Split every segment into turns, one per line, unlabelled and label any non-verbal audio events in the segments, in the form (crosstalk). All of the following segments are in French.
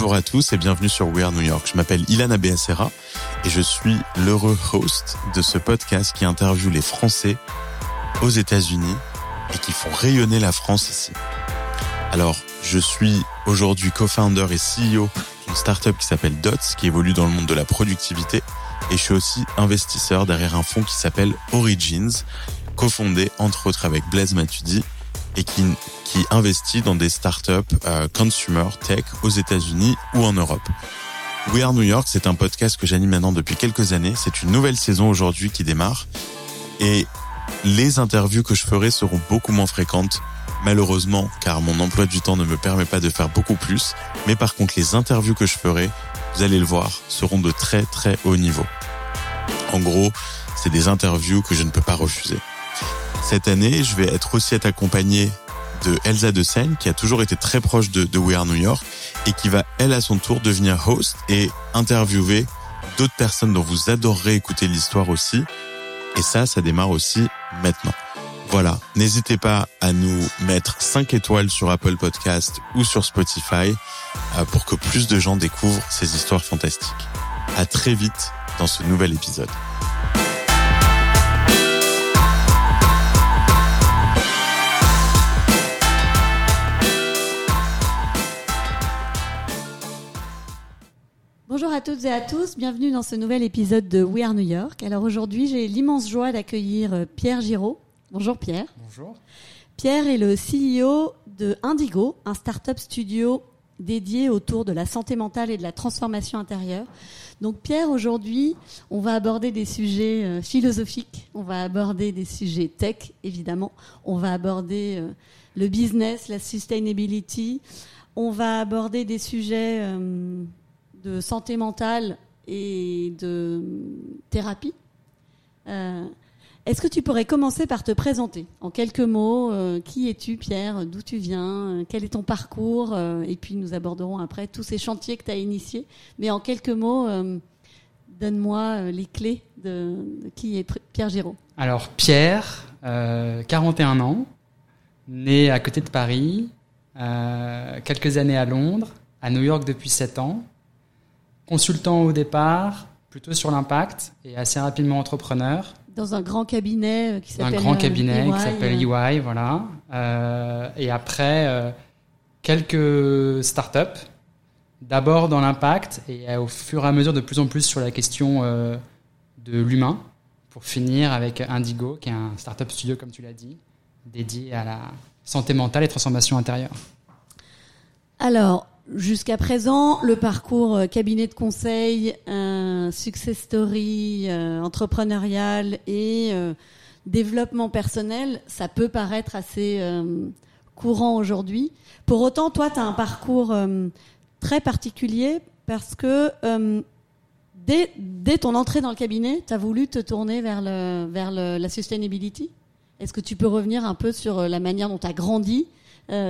Bonjour à tous et bienvenue sur We Are New York. Je m'appelle Ilana Beacera et je suis l'heureux host de ce podcast qui interviewe les Français aux États-Unis et qui font rayonner la France ici. Alors, je suis aujourd'hui co-founder et CEO d'une startup qui s'appelle Dots, qui évolue dans le monde de la productivité. Et je suis aussi investisseur derrière un fonds qui s'appelle Origins, cofondé entre autres avec Blaise Matudi et qui, qui investit dans des startups euh, consumer tech aux États-Unis ou en Europe. We Are New York, c'est un podcast que j'anime maintenant depuis quelques années. C'est une nouvelle saison aujourd'hui qui démarre. Et les interviews que je ferai seront beaucoup moins fréquentes, malheureusement, car mon emploi du temps ne me permet pas de faire beaucoup plus. Mais par contre, les interviews que je ferai, vous allez le voir, seront de très très haut niveau. En gros, c'est des interviews que je ne peux pas refuser. Cette année, je vais être aussi être accompagné de Elsa de Seine, qui a toujours été très proche de, de We Are New York et qui va, elle, à son tour, devenir host et interviewer d'autres personnes dont vous adorerez écouter l'histoire aussi. Et ça, ça démarre aussi maintenant. Voilà, n'hésitez pas à nous mettre 5 étoiles sur Apple Podcast ou sur Spotify euh, pour que plus de gens découvrent ces histoires fantastiques. À très vite dans ce nouvel épisode.
Bonjour à toutes et à tous, bienvenue dans ce nouvel épisode de We Are New York. Alors aujourd'hui, j'ai l'immense joie d'accueillir euh, Pierre Giraud. Bonjour Pierre.
Bonjour.
Pierre est le CEO de Indigo, un start-up studio dédié autour de la santé mentale et de la transformation intérieure. Donc Pierre, aujourd'hui, on va aborder des sujets euh, philosophiques, on va aborder des sujets tech, évidemment, on va aborder euh, le business, la sustainability, on va aborder des sujets de santé mentale et de thérapie. Euh, Est-ce que tu pourrais commencer par te présenter en quelques mots euh, Qui es-tu, Pierre D'où tu viens euh, Quel est ton parcours Et puis nous aborderons après tous ces chantiers que tu as initiés. Mais en quelques mots, donne-moi les clés de, qui est Pierre Giraud.
Alors Pierre, euh, 41 ans, né à côté de Paris, quelques années à Londres, à New York depuis 7 ans, consultant au départ, plutôt sur l'impact et assez rapidement entrepreneur.
Dans un grand cabinet euh, qui
Un
s'appelle
grand
euh,
cabinet
EY,
qui s'appelle
euh,
EY, voilà. Euh, et après, euh, quelques startups, d'abord dans l'impact et au fur et à mesure de plus en plus sur la question euh, de l'humain, pour finir avec Indigo, qui est un startup studio, comme tu l'as dit, dédié à la santé mentale et transformation intérieure.
Alors, jusqu'à présent, le parcours euh, cabinet de conseil, euh, success story, euh, entrepreneurial et euh, développement personnel, ça peut paraître assez euh, courant aujourd'hui. Pour autant, toi, tu as un parcours euh, très particulier parce que dès, dès ton entrée dans le cabinet, tu as voulu te tourner vers, le, vers le- la sustainability. Est-ce que tu peux revenir un peu sur la manière dont tu as grandi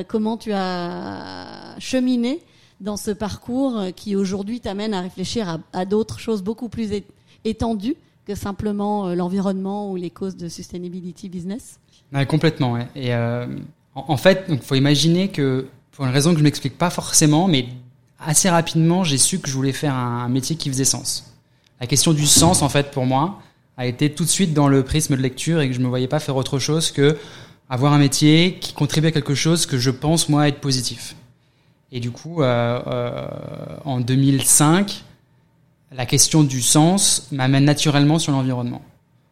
comment tu as cheminé dans ce parcours euh, qui aujourd'hui t'amène à réfléchir à, d'autres choses beaucoup plus étendues que simplement euh, l'environnement ou les causes de sustainability business
complètement. Et euh, en, fait, il faut imaginer que, pour une raison que je m'explique pas forcément, mais assez rapidement, j'ai su que je voulais faire un, métier qui faisait sens. La question du sens, en fait, pour moi, a été tout de suite dans le prisme de lecture et que je me voyais pas faire autre chose que avoir un métier qui contribue à quelque chose que je pense moi être positif. Et du coup, euh, euh, en 2005, la question du sens m'amène naturellement sur l'environnement.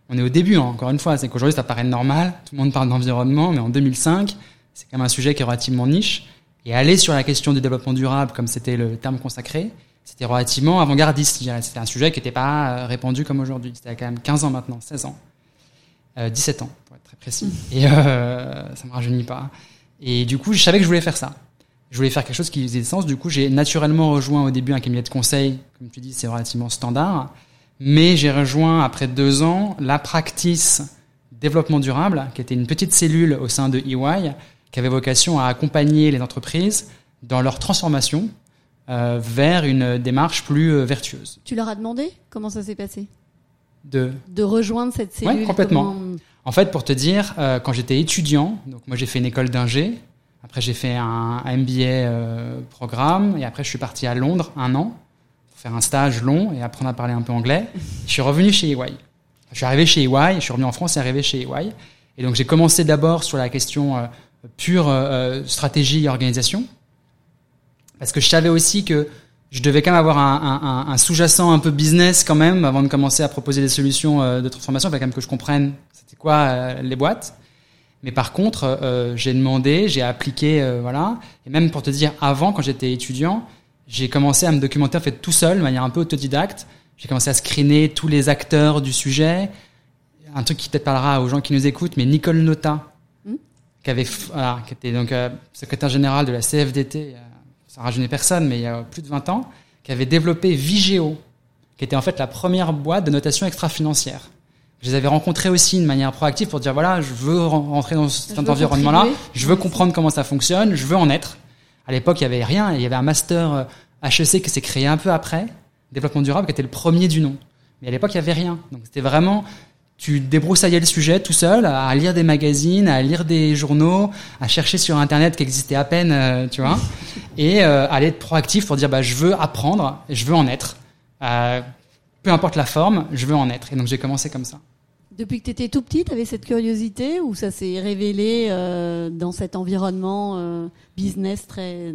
On est au début, hein, encore une fois, c'est qu'aujourd'hui ça paraît normal, tout le monde parle d'environnement, mais en 2005, c'est quand même un sujet qui est relativement niche. Et aller sur la question du développement durable, comme c'était le terme consacré, c'était relativement avant-gardiste. C'était un sujet qui n'était pas euh, répandu comme aujourd'hui. C'était quand même 15 ans maintenant, 16 ans. Euh, 17 ans, pour être très précis. Et euh, ça me rajeunit pas. Et du coup, je savais que je voulais faire ça. Je voulais faire quelque chose qui faisait sens. Du coup, j'ai naturellement rejoint au début un cabinet de conseil. Comme tu dis, c'est relativement standard. Mais j'ai rejoint, après deux ans, la practice développement durable, qui était une petite cellule au sein de EY, qui avait vocation à accompagner les entreprises dans leur transformation euh, vers une démarche plus euh, vertueuse.
Tu leur as demandé comment ça s'est passé?
De,
De rejoindre cette cellule
Ouais, complètement.
comment-
En fait, pour te dire, euh, quand j'étais étudiant, donc moi j'ai fait une école d'ingé, Après, j'ai fait un, MBA euh, programme et après, je suis parti à Londres un an pour faire un stage long et apprendre à parler un peu anglais. (laughs) Je suis revenu chez EY. Je suis arrivé chez EY, je suis revenu en France et arrivé chez EY. Et donc, j'ai commencé d'abord sur la question euh, pure euh, stratégie et organisation parce que je savais aussi que je devais quand même avoir un, un, un sous-jacent un peu business quand même avant de commencer à proposer des solutions euh, de transformation. Il fallait quand même que je comprenne c'était quoi euh, les boîtes. Mais par contre, euh, j'ai demandé, j'ai appliqué, voilà. Et même pour te dire, avant, quand j'étais étudiant, j'ai commencé à me documenter en fait tout seul, de manière un peu autodidacte. J'ai commencé à screener tous les acteurs du sujet. Un truc qui peut-être parlera aux gens qui nous écoutent, mais Nicole Nota, hmm. qui avait, voilà, qui était donc secrétaire général de la CFDT ça rajeunit personne, mais il y a plus de 20 ans, qui avait développé Vigeo, qui était en fait la première boîte de notation extra-financière. Je les avais rencontrés aussi de manière proactive pour dire voilà, je veux rentrer dans cet environnement-là, je veux comprendre comment ça fonctionne, je veux en être. À l'époque, il y avait rien, il y avait un master HEC euh, qui s'est créé un peu après, développement durable, qui était le premier du nom. Mais à l'époque, il y avait rien. Donc c'était vraiment tu débroussaillais le sujet tout seul, à lire des magazines, à lire des journaux, à chercher sur Internet qui existait à peine, euh, tu vois, (laughs) et euh, aller être proactif pour dire bah je veux apprendre, je veux en être, euh, peu importe la forme, je veux en être. Et donc j'ai commencé comme ça.
Depuis que tu étais tout petit, tu avais cette curiosité ou ça s'est révélé dans cet environnement business très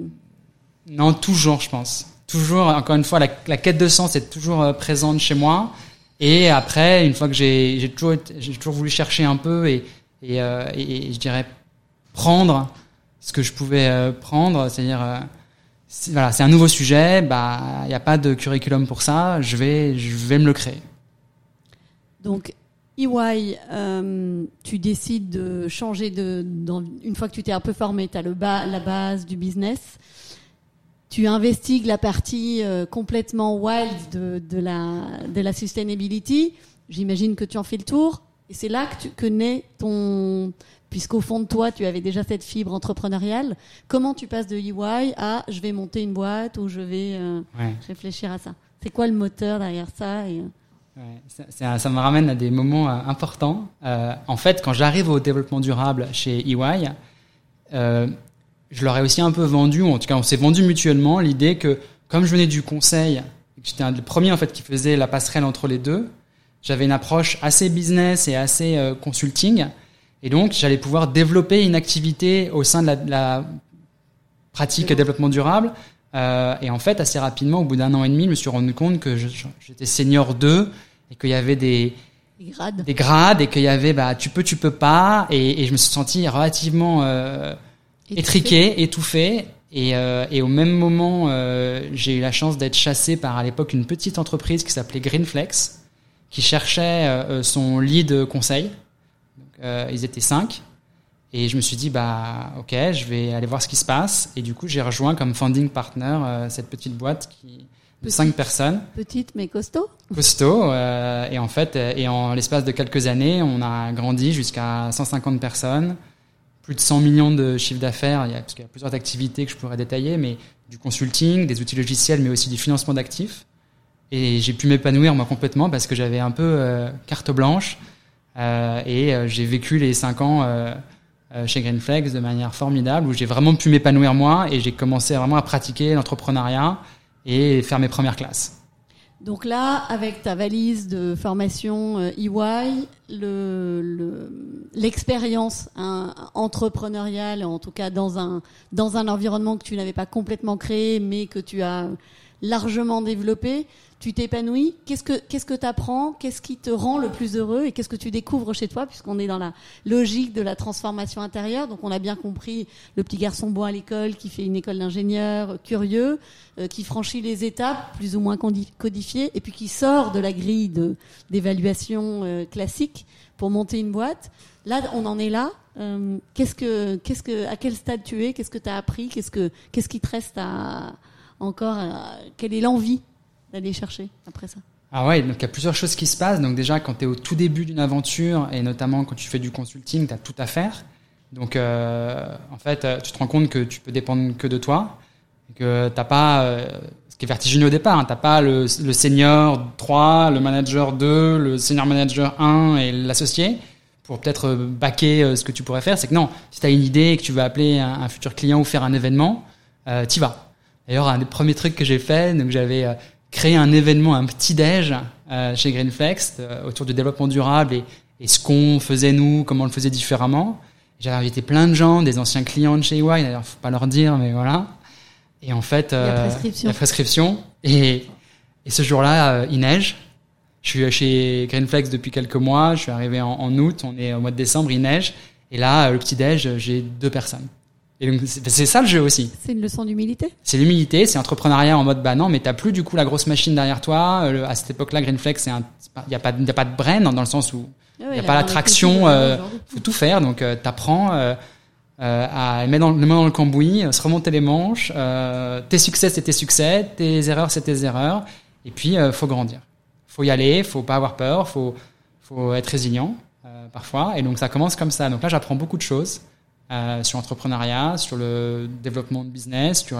Non, toujours, je pense. Toujours, encore une fois, la, la quête de sens est toujours présente chez moi. Et après, une fois que j'ai, toujours, toujours voulu chercher un peu et, et, euh, et, je dirais prendre ce que je pouvais euh, prendre, c'est-à-dire euh, voilà, c'est un nouveau sujet, bah il n'y a pas de curriculum pour ça, je vais, je vais me le créer.
Donc EY, euh, tu décides de changer de, une fois que tu t'es un peu formé, tu as le la base du business tu investigues la partie euh, complètement wild de, de, la, de la sustainability. J'imagine que tu en fais le tour. Et c'est là que, que naît ton... Puisqu'au fond de toi, tu avais déjà cette fibre entrepreneuriale. Comment tu passes de EY à je vais monter une boîte ou je vais euh, réfléchir à ça? C'est quoi le moteur derrière ça et...
Euh? Ouais, ça, ça, me ramène à des moments importants. en fait, quand j'arrive au développement durable chez EY, je leur ai aussi un peu vendu, ou en tout cas on s'est vendu mutuellement l'idée que comme je venais du conseil, j'étais un des premiers en fait qui faisait la passerelle entre les deux, j'avais une approche assez business et assez euh, consulting, et donc j'allais pouvoir développer une activité au sein de la, de la pratique développement durable. Euh, et en fait, assez rapidement, au bout d'un an et demi, je me suis rendu compte que j'étais senior 2 et qu'il y avait des,
des grades,
des grades et qu'il y avait bah tu peux, tu peux pas, et, et je me suis senti relativement euh, étriqué, étouffé. Et, euh, et, au même moment, j'ai eu la chance d'être chassé par à l'époque une petite entreprise qui s'appelait Greenflex, qui cherchait son lead conseil. Euh, ils étaient cinq. Et je me suis dit, bah, ok, je vais aller voir ce qui se passe. Et du coup, j'ai rejoint comme founding partner euh, cette petite boîte qui de cinq personnes.
Petite mais costaud.
Costaud. et en fait, et en l'espace de quelques années, on a grandi jusqu'à 150 personnes plus de 100 millions de chiffre d'affaires, parce qu'il y a plusieurs activités que je pourrais détailler, mais du consulting, des outils logiciels, mais aussi du financement d'actifs. Et j'ai pu m'épanouir moi complètement parce que j'avais un peu euh, carte blanche euh, et euh, j'ai vécu les 5 ans euh, euh, chez Greenflex de manière formidable où j'ai vraiment pu m'épanouir moi et j'ai commencé vraiment à pratiquer l'entrepreneuriat et faire mes premières classes.
Donc là, avec ta valise de formation EY, euh, l'expérience le, hein, entrepreneuriale, en tout cas dans un, dans un environnement que tu n'avais pas complètement créé, mais que tu as largement développé, tu t'épanouis. Qu'est-ce que qu'est-ce que t'apprends Qu'est-ce qui te rend le plus heureux Et qu'est-ce que tu découvres chez toi Puisqu'on est dans la logique de la transformation intérieure. Donc on a bien compris le petit garçon bon à l'école qui fait une école d'ingénieur, curieux, euh, qui franchit les étapes plus ou moins codifiées, et puis qui sort de la grille d'évaluation euh, classique pour monter une boîte. Là, on en est là. Euh, qu'est-ce que, à quel stade tu es? Qu'est-ce que tu as appris? Qu'est-ce que, qu'est-ce qui te reste encore Quelle est l'envie d'aller chercher après ça
ah ouais, donc il y a plusieurs choses qui se passent. Donc déjà, quand tu es au tout début d'une aventure, et notamment quand tu fais du consulting, tu as tout à faire. Donc euh, en fait, tu te rends compte que tu peux dépendre que de toi, que t'as pas, euh, ce qui est vertigineux au départ, hein, t'as pas le, senior 3, le manager 2, le senior manager 1 et l'associé. pour peut-être baquer euh, ce que tu pourrais faire, c'est que non, si tu as une idée et que tu veux appeler un, futur client ou faire un événement, euh, t'y vas. D'ailleurs, un des premiers trucs que j'ai fait, donc j'avais créé un événement, un petit déj euh, chez Greenflex euh, autour du développement durable et, et ce qu'on faisait nous, comment on le faisait différemment. J'avais invité plein de gens, des anciens clients de chez EY, d'ailleurs, faut pas leur dire, mais voilà. Et en fait, euh,
prescription.
la prescription. Et, et ce jour-là, euh, il neige. Je suis chez Greenflex depuis quelques mois. Je suis arrivé en, en août. On est au mois de décembre. Il neige. Et là, euh, le petit déj, j'ai deux personnes. Et donc c'est ça le jeu aussi.
C'est une leçon d'humilité?
C'est l'humilité, c'est entrepreneuriat en mode bah non, mais t'as plus du coup la grosse machine derrière toi. Euh, le- à cette époque-là, Greenflex, il y a pas, y a pas de brain dans le sens où
Il
il y a pas la traction. Euh, faut tout faire, donc euh, t'apprends euh, euh, à mettre dans, les mains dans le cambouis, se remonter les manches. Tes succès, c'est tes succès, tes erreurs, c'est tes erreurs. Et puis, faut grandir. Faut y aller, faut pas avoir peur, faut, faut être résilient parfois. Et donc, ça commence comme ça. Donc là, j'apprends beaucoup de choses euh, sur l'entrepreneuriat, sur le développement de business, sur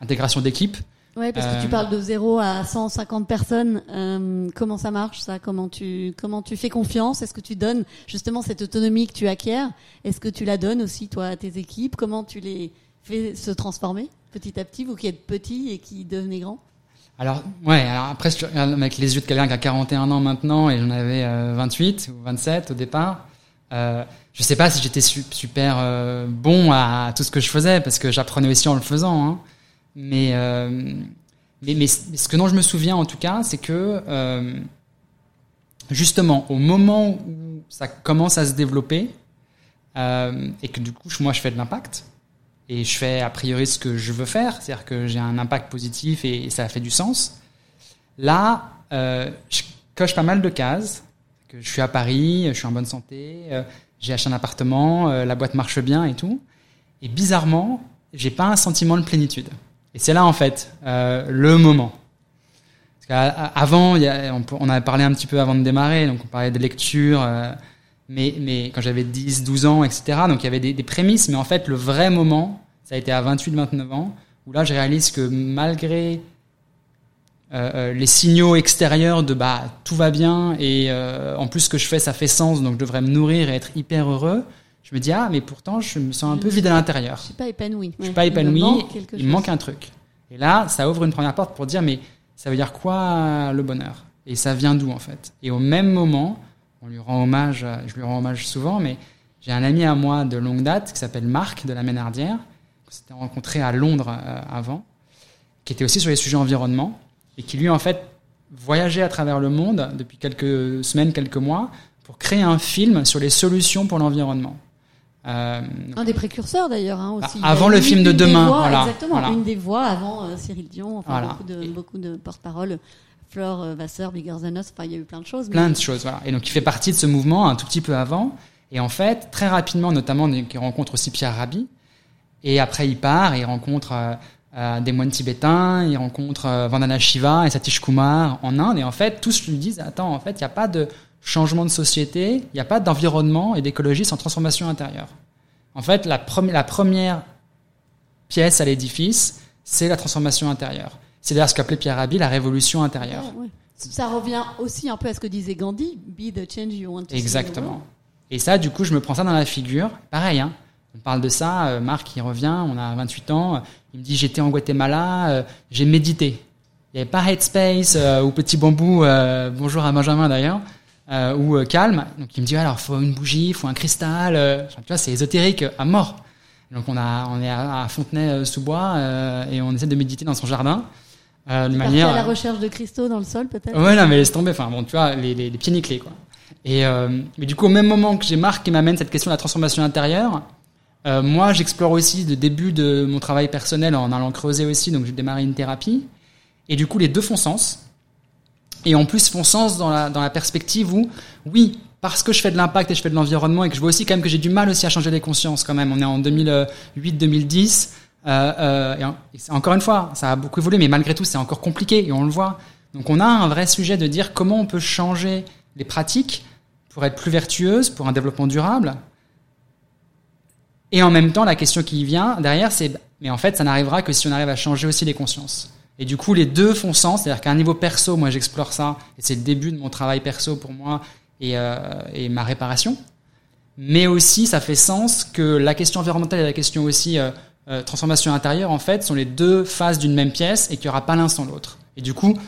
l'intégration d'équipes.
Ouais, parce que
Euh,
tu parles de 0 à 150 personnes. Euh, comment ça marche ça? Comment tu comment tu fais confiance? Est-ce que tu donnes justement cette autonomie que tu acquiers? Est-ce que tu la donnes aussi toi à tes équipes? Comment tu les fais se transformer petit à petit, vous qui êtes petits et qui devenez grands?
Alors, ouais, alors après, avec les yeux de quelqu'un qui a 41 ans maintenant et j'en avais euh, 28 ou 27 au départ. Euh, je sais pas si j'étais su- super euh, bon à tout ce que je faisais parce que j'apprenais aussi en le faisant. Hein. Mais, euh, mais, ce que dont je me souviens en tout cas, c'est que euh, justement au moment où ça commence à se développer et que du coup moi je fais de l'impact et je fais a priori ce que je veux faire, c'est-à-dire que j'ai un impact positif et, et ça fait du sens. Là, je coche pas mal de cases. Que je suis à Paris, je suis en bonne santé, euh, j'ai acheté un appartement, euh, la boîte marche bien et tout. Et bizarrement, j'ai pas un sentiment de plénitude. Et c'est là en fait euh, le moment. Parce qu'avant, a- on, avait parlé un petit peu avant de démarrer, donc on parlait de lecture, mais, mais quand j'avais 10, 12 ans, etc. Donc il y avait des, des prémices, mais en fait le vrai moment, ça a été à 28, 29 ans, où là je réalise que malgré euh, euh, les signaux extérieurs de bah tout va bien et euh, en plus ce que je fais ça fait sens, donc je devrais me nourrir et être hyper heureux. Je me dis ah mais pourtant je me sens un peu vide à l'intérieur.
Je suis pas épanoui.
Je suis pas épanoui,
Il me manque
il un truc. Et là, ça ouvre une première porte pour dire, mais ça veut dire quoi le bonheur? Et ça vient d'où en fait? Et au même moment, on lui rend hommage, je lui rends hommage souvent, mais j'ai un ami à moi de longue date qui s'appelle Marc de la Ménardière, qu'on s'était rencontré à Londres euh, avant, qui était aussi sur les sujets environnement, et qui lui en fait voyageait à travers le monde depuis quelques semaines, quelques mois, pour créer un film sur les solutions pour l'environnement. Euh,
Un des précurseurs d'ailleurs hein, aussi.
Bah, avant le film de demain,
voix,
voilà,
Exactement,
voilà.
une des voix avant euh, Cyril Dion, enfin
Voilà.
beaucoup de
Et-
beaucoup de porte-paroles. Fleur euh, Vasseur, Bigger Than Us, enfin il y a eu plein de choses.
plein
mais-
de choses. Voilà. Et donc, il fait partie de ce mouvement un tout petit peu avant. Et en fait, très rapidement, notamment, il rencontre aussi Pierre Rabhi. Et après, il part et il rencontre euh, des moines tibétains, il rencontre euh, Vandana Shiva et Satish Kumar en Inde. Et en fait, tous lui disent, attends, en fait, il n'y a pas de changement de société, il n'y a pas d'environnement et d'écologie sans transformation intérieure. En fait, la, premi- la première pièce à l'édifice, c'est la transformation intérieure. C'est d'ailleurs ce qu'appelait Pierre Rabhi la révolution intérieure.
Ouais. Ça revient aussi un peu à ce que disait Gandhi, be the change you want to see in the
Exactement.
world.
Et ça, du coup, je me prends ça dans la figure. Pareil, hein. On parle de ça, euh, Marc, il revient, on a 28 ans, il me dit, j'étais en Guatemala, euh, j'ai médité. Il n'y avait pas Headspace euh, ou Petit Bambou, euh, bonjour à Benjamin d'ailleurs, euh, ou Calme. Donc il me dit, alors, faut une bougie, faut un cristal. euh, tu vois, c'est ésotérique à mort. Donc on, a, on est à, Fontenay-sous-Bois euh, et on essaie de méditer dans son jardin. Euh, de manière
à la recherche de cristaux dans le sol peut-être?
Ouais, non, mais laisse tomber. Enfin, bon, tu vois, les, les, les pieds nickelés, quoi. Et euh, mais du coup, au même moment que j'ai Marc qui m'amène cette question de la transformation intérieure, euh, moi, j'explore aussi le début de mon travail personnel en allant creuser aussi. Donc, j'ai démarré une thérapie. Et du coup, les deux font sens. Et en plus, font sens dans la, dans la perspective où, oui, parce que je fais de l'impact et je fais de l'environnement et que je vois aussi quand même que j'ai du mal aussi à changer les consciences quand même. On est en 2008-2010. Euh, euh, et encore une fois, ça a beaucoup évolué, mais malgré tout, c'est encore compliqué et on le voit. Donc, on a un vrai sujet de dire comment on peut changer les pratiques pour être plus vertueuses, pour un développement durable. Et en même temps, la question qui vient derrière, c'est mais en fait, ça n'arrivera que si on arrive à changer aussi les consciences. Et du coup, les deux font sens. C'est-à-dire qu'à un niveau perso, moi, j'explore ça, et c'est le début de mon travail perso pour moi et, euh, et ma réparation. mais aussi ça fait sens que la question environnementale et la question aussi euh, euh, transformation intérieure en fait sont les deux phases d'une même pièce et qu'il n'y aura pas l'un sans l'autre. Et du coup,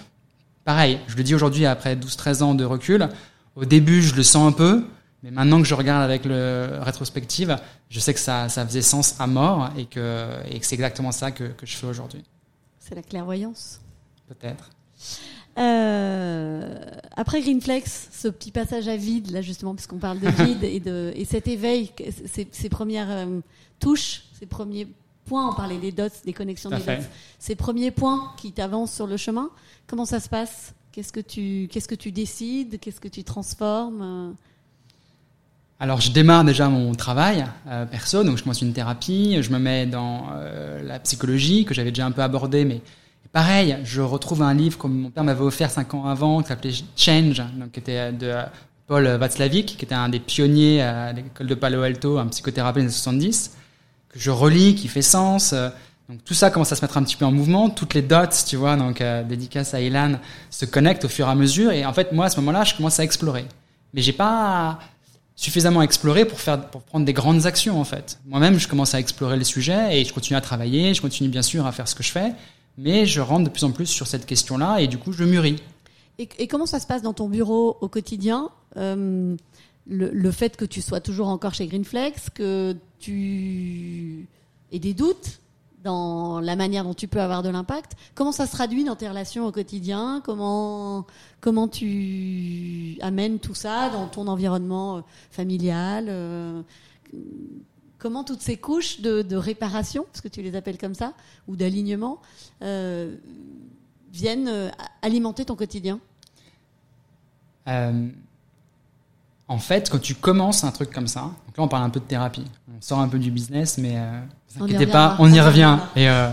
pareil, je le dis aujourd'hui après 12-13 ans de recul, au début je le sens un peu, mais maintenant que je regarde avec le rétrospective, je sais que ça, ça faisait sens à mort et que, et que c'est exactement ça que, que je fais aujourd'hui.
C'est la clairvoyance.
Peut-être.
Euh, après Greenflex, ce petit passage à vide, là justement, puisqu'on parle de vide (laughs) et, de, et cet éveil, ces, ces premières euh, touches, ces premiers points, on parlait des dots, des connexions des dots, ces premiers points qui t'avancent sur le chemin, comment ça se passe? Qu'est-ce que tu, qu'est-ce que tu décides? Qu'est-ce que tu transformes?
Alors je démarre déjà mon travail euh, perso, donc je commence une thérapie, je me mets dans euh, la psychologie que j'avais déjà un peu abordé, mais pareil, je retrouve un livre que mon père m'avait offert cinq ans avant, qui s'appelait Change, donc qui était de euh, Paul Václavic, qui était un des pionniers à l'école de Palo Alto, un psychothérapeute des années 70, que je relis, qui fait sens. euh, donc tout ça commence à se mettre un petit peu en mouvement, toutes les dots, tu vois, donc euh, dédicace à Ilan, se connectent au fur et à mesure, et en fait moi à ce moment-là, je commence à explorer. Mais j'ai pas suffisamment exploré pour faire pour prendre des grandes actions en fait. Moi-même, je commence à explorer le sujet et je continue à travailler, je continue bien sûr à faire ce que je fais, mais je rentre de plus en plus sur cette question-là et du coup, je mûris.
et, comment ça se passe dans ton bureau au quotidien Euh, le, le fait que tu sois toujours encore chez Greenflex, que tu aies des doutes dans la manière dont tu peux avoir de l'impact. Comment ça se traduit dans tes relations au quotidien? Comment comment tu amènes tout ça dans ton environnement euh, familial euh, Comment toutes ces couches de, réparation, parce que tu les appelles comme ça, ou d'alignement, euh, viennent alimenter ton quotidien?
En fait, quand tu commences un truc comme ça, là on parle un peu de thérapie, on sort un peu du business, mais vous inquiétez pas, on y revient. Et, euh,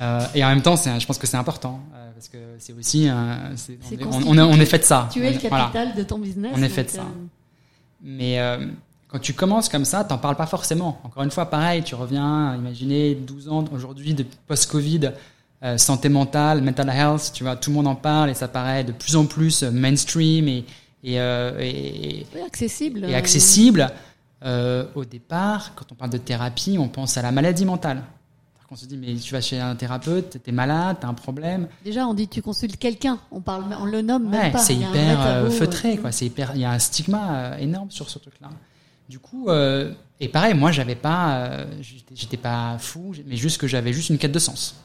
euh, et en même temps, je pense que c'est important euh, parce que c'est aussi, un- on, est- on,
constitué.
on est- on est fait de ça.
Tu es le
voilà.
capital de ton business.
On est fait de ça. Mais euh, quand tu commences comme ça, t'en parles pas forcément. Encore une fois, pareil, tu reviens, imaginez 12 ans aujourd'hui de post-Covid, euh, santé mentale, mental health, tu vois, tout le monde en parle et ça paraît de plus en plus mainstream et, et, euh, et,
oui, accessible.
et accessible. Euh, au départ, quand on parle de thérapie, on pense à la maladie mentale. On se dit, mais tu vas chez un thérapeute, t'es malade, t'as un problème.
Déjà, on dit tu consultes quelqu'un. On parle, on le nomme
Ouais,
même pas.
c'est hyper euh,
euh,
feutré, quoi. C'est hyper, il y a un stigma euh, énorme sur ce truc-là. Du coup, euh, et pareil, moi, j'avais pas, euh, j'étais- pas fou, mais juste que j'avais juste une quête de sens.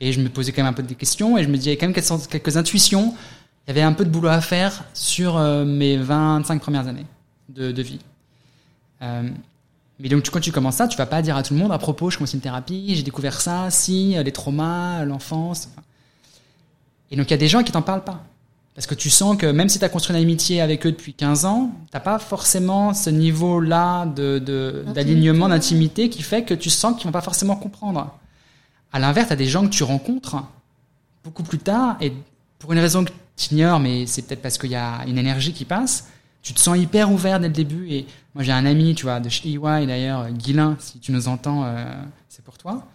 Et je me posais quand même un peu des questions et je me disais quand même quelques, quelques intuitions. Il y avait un peu de boulot à faire sur euh, mes 25 premières années de, de vie. Euh, mais donc, tu- quand tu commences ça, tu vas pas dire à tout le monde à propos, je commence une thérapie, j'ai découvert ça, si, euh, les traumas, l'enfance. enfin. Et donc, il y a des gens qui t'en parlent pas. Parce que tu sens que même si tu as construit une amitié avec eux depuis 15 ans, t'as pas forcément ce niveau-là de, de, d'alignement, d'intimité qui fait que tu sens qu'ils vont pas forcément comprendre. À l'inverse, tu as des gens que tu rencontres beaucoup plus tard et pour une raison que tu ignores, mais c'est peut-être parce qu'il y a une énergie qui passe, tu te sens hyper ouvert dès le début. Et moi, j'ai un ami, tu vois, de chez EY d'ailleurs, Guilin, si tu nous entends, euh, c'est pour toi.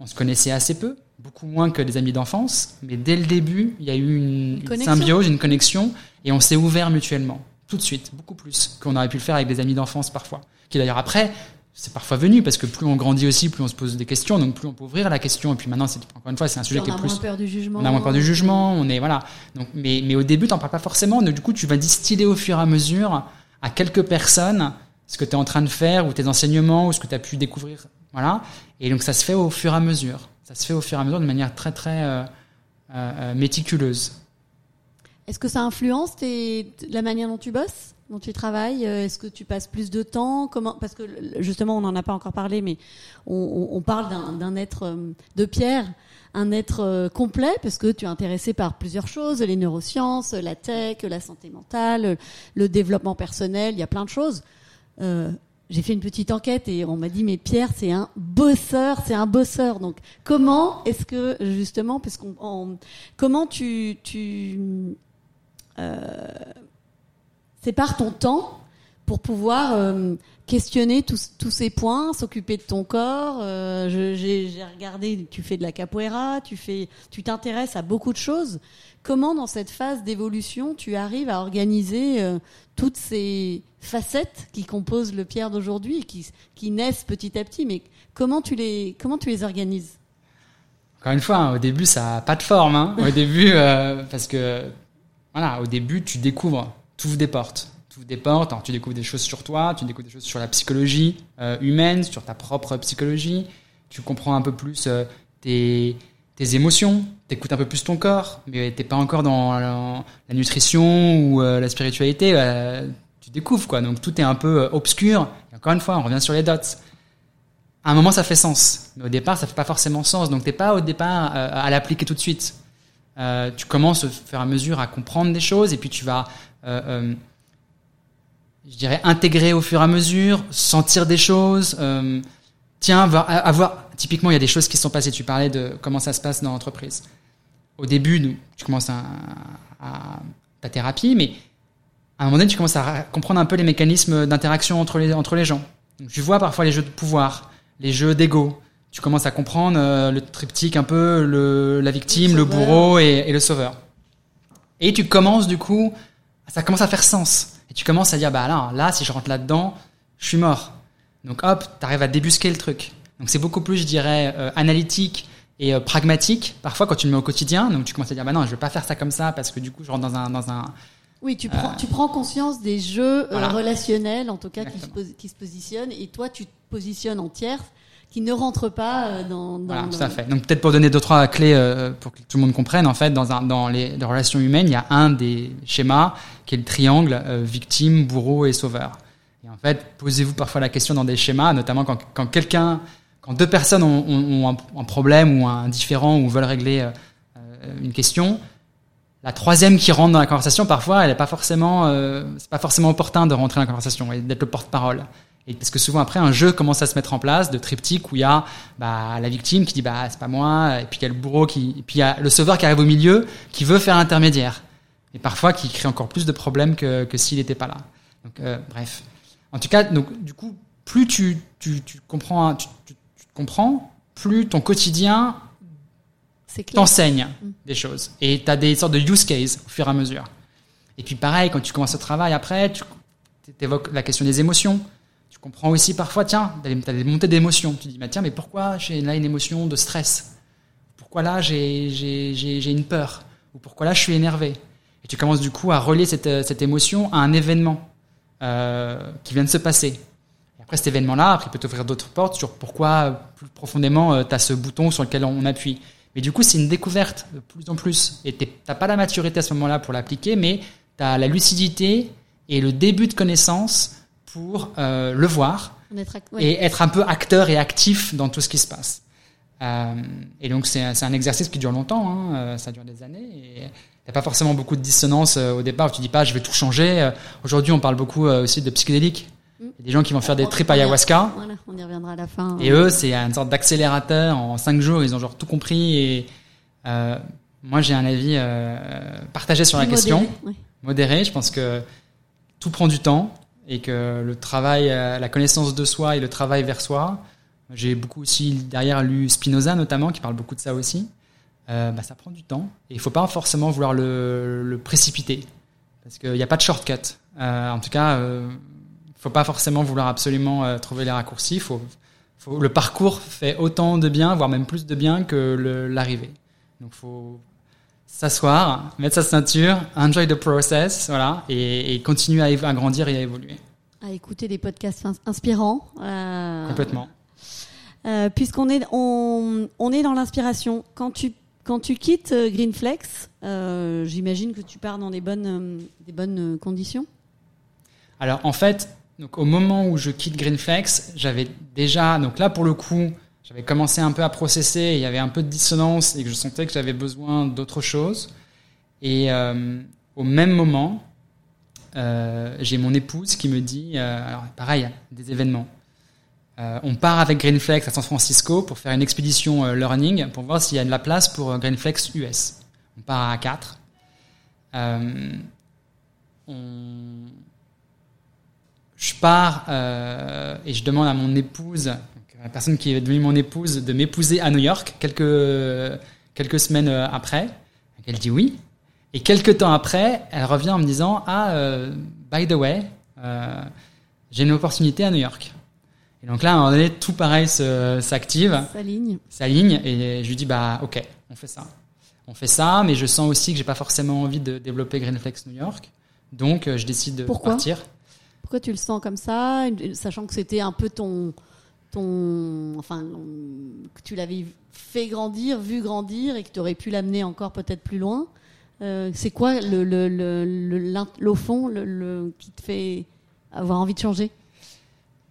On se connaissait assez peu, beaucoup moins que des amis d'enfance, mais dès le début, il y a eu une, une symbiose, une connexion, et on s'est ouvert mutuellement, tout de suite, beaucoup plus qu'on aurait pu le faire avec des amis d'enfance parfois. Qui d'ailleurs après, c'est parfois venu, parce que plus on grandit aussi, plus on se pose des questions, donc plus on peut ouvrir la question, et puis maintenant, c'est encore une fois, c'est un sujet
on
qui est
a
plus
moins peur du jugement.
on a moins peur du jugement, on est voilà. Donc, mais, mais au début, t'en parles pas forcément. Donc, du coup, tu vas distiller au fur et à mesure à quelques personnes ce que tu es en train de faire ou tes enseignements ou ce que tu as pu découvrir. Voilà. Et donc, ça se fait au fur et à mesure. Ça se fait au fur et à mesure de manière très très euh, euh, euh, méticuleuse.
Est-ce que ça influence tes, la manière dont tu bosses, dont tu travailles Euh, Est-ce que tu passes plus de temps? Comment Parce que justement, on n'en a pas encore parlé, mais on, parle d'un- être euh, de pierre, un être euh, complet, parce que tu es intéressé par plusieurs choses les neurosciences, la tech, la santé mentale, le développement personnel. Il y a plein de choses. J'ai fait une petite enquête et on m'a dit mais Pierre c'est un bosseur, c'est un bosseur. Donc comment est-ce que justement parce qu'on en- comment tu tu euh, sépares ton temps pour pouvoir euh, questionner tous, tous ces points, s'occuper de ton corps. Euh, J'ai regardé, tu fais de la capoeira, tu fais, tu t'intéresses à beaucoup de choses. Comment, dans cette phase d'évolution, tu arrives à organiser euh, toutes ces facettes qui composent le Pierre d'aujourd'hui, qui, qui naissent petit à petit? Mais comment tu les, comment tu les organises?
Encore une fois, hein, au début, ça n'a pas de forme. hein. Au (laughs) début, parce que, voilà, au début, tu découvres, tu ouvres des portes. Tu ouvres des portes, alors tu découvres des choses sur toi, tu découvres des choses sur la psychologie euh, humaine, sur ta propre psychologie. Tu comprends un peu plus euh, tes, tes émotions, t'écoutes un peu plus ton corps, mais t'es pas encore dans la, nutrition ou euh, la spiritualité. tu découvres, quoi. Donc tout est un peu obscur. Et encore une fois, on revient sur les dots à un moment ça fait sens, mais au départ ça fait pas forcément sens. Donc t'es pas au départ à l'appliquer tout de suite. Euh, tu commences au fur et à mesure à comprendre des choses et puis tu vas, euh, euh, je dirais, intégrer au fur et à mesure, sentir des choses. tiens, avoir, typiquement il y a des choses qui se sont passées. Tu parlais de comment ça se passe dans l'entreprise. Au début, tu commences à, ta thérapie, mais à un moment donné, tu commences à comprendre un peu les mécanismes d'interaction entre les, entre les gens. Donc, tu vois parfois les jeux de pouvoir, les jeux d'ego. Tu commences à comprendre euh, le triptyque un peu, le, la victime,
Le
bourreau et, et le sauveur. Et tu commences du coup, ça commence à faire sens. Et tu commences à dire, bah là, là, si je rentre là-dedans, je suis mort. Donc hop, tu arrives à débusquer le truc. Donc c'est beaucoup plus, je dirais, euh, analytique et euh, pragmatique. Parfois, quand tu le mets au quotidien, donc tu commences à dire, bah non, je vais pas faire ça comme ça parce que du coup, je rentre dans un, dans un,
Oui, tu prends, tu prends conscience des jeux euh,
Voilà.
relationnels, en tout cas, qui se, qui se positionnent, et toi, tu te positionnes en tierce, qui ne rentre pas euh, dans. dans
Voilà,
dans-
tout à fait. Donc peut-être pour donner deux trois clés euh, pour que tout le monde comprenne, en fait, dans, un, dans les, les relations humaines, il y a un des schémas qui est le triangle euh, victime, bourreau et sauveur. Et en fait, posez-vous parfois la question dans des schémas, notamment quand, quand quelqu'un, quand deux personnes ont, ont- ont un, un problème ou un différent ou veulent régler euh, une question. La troisième qui rentre dans la conversation, parfois, elle est pas forcément, c'est pas forcément opportun de rentrer dans la conversation et d'être le porte-parole. Et parce que souvent après, un jeu commence à se mettre en place de triptyque où il y a bah, la victime qui dit bah c'est pas moi, et puis il y a le bourreau qui, et puis il y a le sauveur qui arrive au milieu qui veut faire intermédiaire, et parfois qui crée encore plus de problèmes que, que s'il n'était pas là. Donc euh, bref, en tout cas, donc du coup, plus tu, tu, tu comprends, tu, tu- tu te comprends, plus ton quotidien t'enseigne
Mm.
des choses. Et tu as des sortes de use cases au fur et à mesure. Et puis pareil, quand tu commences le travail après, tu évoques la question des émotions. Tu comprends aussi parfois, tiens, tu as des montées d'émotions. Tu dis, bah, tiens, mais pourquoi j'ai là une émotion de stress? Pourquoi là j'ai une peur? Ou pourquoi là je suis énervé? Et tu commences du coup à relier cette, euh, cette émotion à un événement euh, qui vient de se passer. Après cet événement-là, après, il peut t'ouvrir d'autres portes sur pourquoi euh, plus profondément tu as ce bouton sur lequel on appuie. Mais du coup, c'est une découverte de plus en plus. Et t'as pas la maturité à ce moment-là pour l'appliquer, mais tu as la lucidité et le début de connaissance pour euh, le voir
ouais.
et être un peu acteur et actif dans tout ce qui se passe. Euh, et donc c'est un, c'est un exercice qui dure longtemps, hein, euh, ça dure des années. Et il n'y a pas forcément beaucoup de dissonance au départ où tu dis pas je vais tout changer. Aujourd'hui on parle beaucoup aussi de psychédéliques.
Mm.
Il y a des gens qui vont faire des trips ayahuasca.
Voilà, on y reviendra à la fin.
Et eux, c'est une sorte d'accélérateur. En cinq jours, ils ont genre tout compris. Et euh, moi, j'ai un avis euh, partagé sur la question,
ouais.
modéré. Je pense que tout prend du temps et que le travail, euh, la connaissance de soi et le travail vers soi. J'ai beaucoup aussi derrière lu Spinoza notamment, qui parle beaucoup de ça aussi. Euh, bah, ça prend du temps et il faut pas forcément vouloir le, précipiter parce qu'il n'y a pas de shortcut. Euh, en tout cas, euh, faut pas forcément vouloir absolument trouver les raccourcis. Faut, faut, le parcours fait autant de bien, voire même plus de bien que l'arrivée. Donc, faut s'asseoir, mettre sa ceinture, enjoy the process, voilà, et, et continuer à, à grandir et à évoluer.
À écouter des podcasts ins- inspirants. euh,
Complètement.
Euh, Puisqu'on est, on, on est dans l'inspiration. Quand tu, quand tu quittes euh, Greenflex, euh, j'imagine que tu pars dans des bonnes, euh, des bonnes euh, conditions.
Alors en fait, donc au moment où je quitte Greenflex, j'avais déjà, donc là pour le coup, j'avais commencé un peu à processer, il y avait un peu de dissonance et que je sentais que j'avais besoin d'autre chose. Et euh, au même moment, euh, j'ai mon épouse qui me dit, euh, alors pareil, des événements. On part avec Greenflex à San Francisco pour faire une expédition learning pour voir s'il y a de la place pour Greenflex US. On part à 4. Euh, on... pars et je demande à mon épouse, la personne qui est devenue mon épouse, de m'épouser à New York quelques quelques semaines euh, après. Elle dit oui. Et quelques temps après, elle revient en me disant ah euh, by the way, euh, j'ai une opportunité à New York. Et donc là, à un moment donné, tout pareil s'active,
S'aligne.
s'aligne, et je lui dis bah ok, on fait ça. On fait ça, mais je sens aussi que j'ai pas forcément envie de développer Greenflex New York, donc je décide de
Pourquoi?
partir.
Pourquoi tu le sens comme ça, sachant que c'était un peu ton, ton, enfin, que tu l'avais fait grandir, vu grandir, et que tu aurais pu l'amener encore peut-être plus loin. Euh, c'est quoi le, le, le, le, fond, le- qui te fait avoir envie de changer?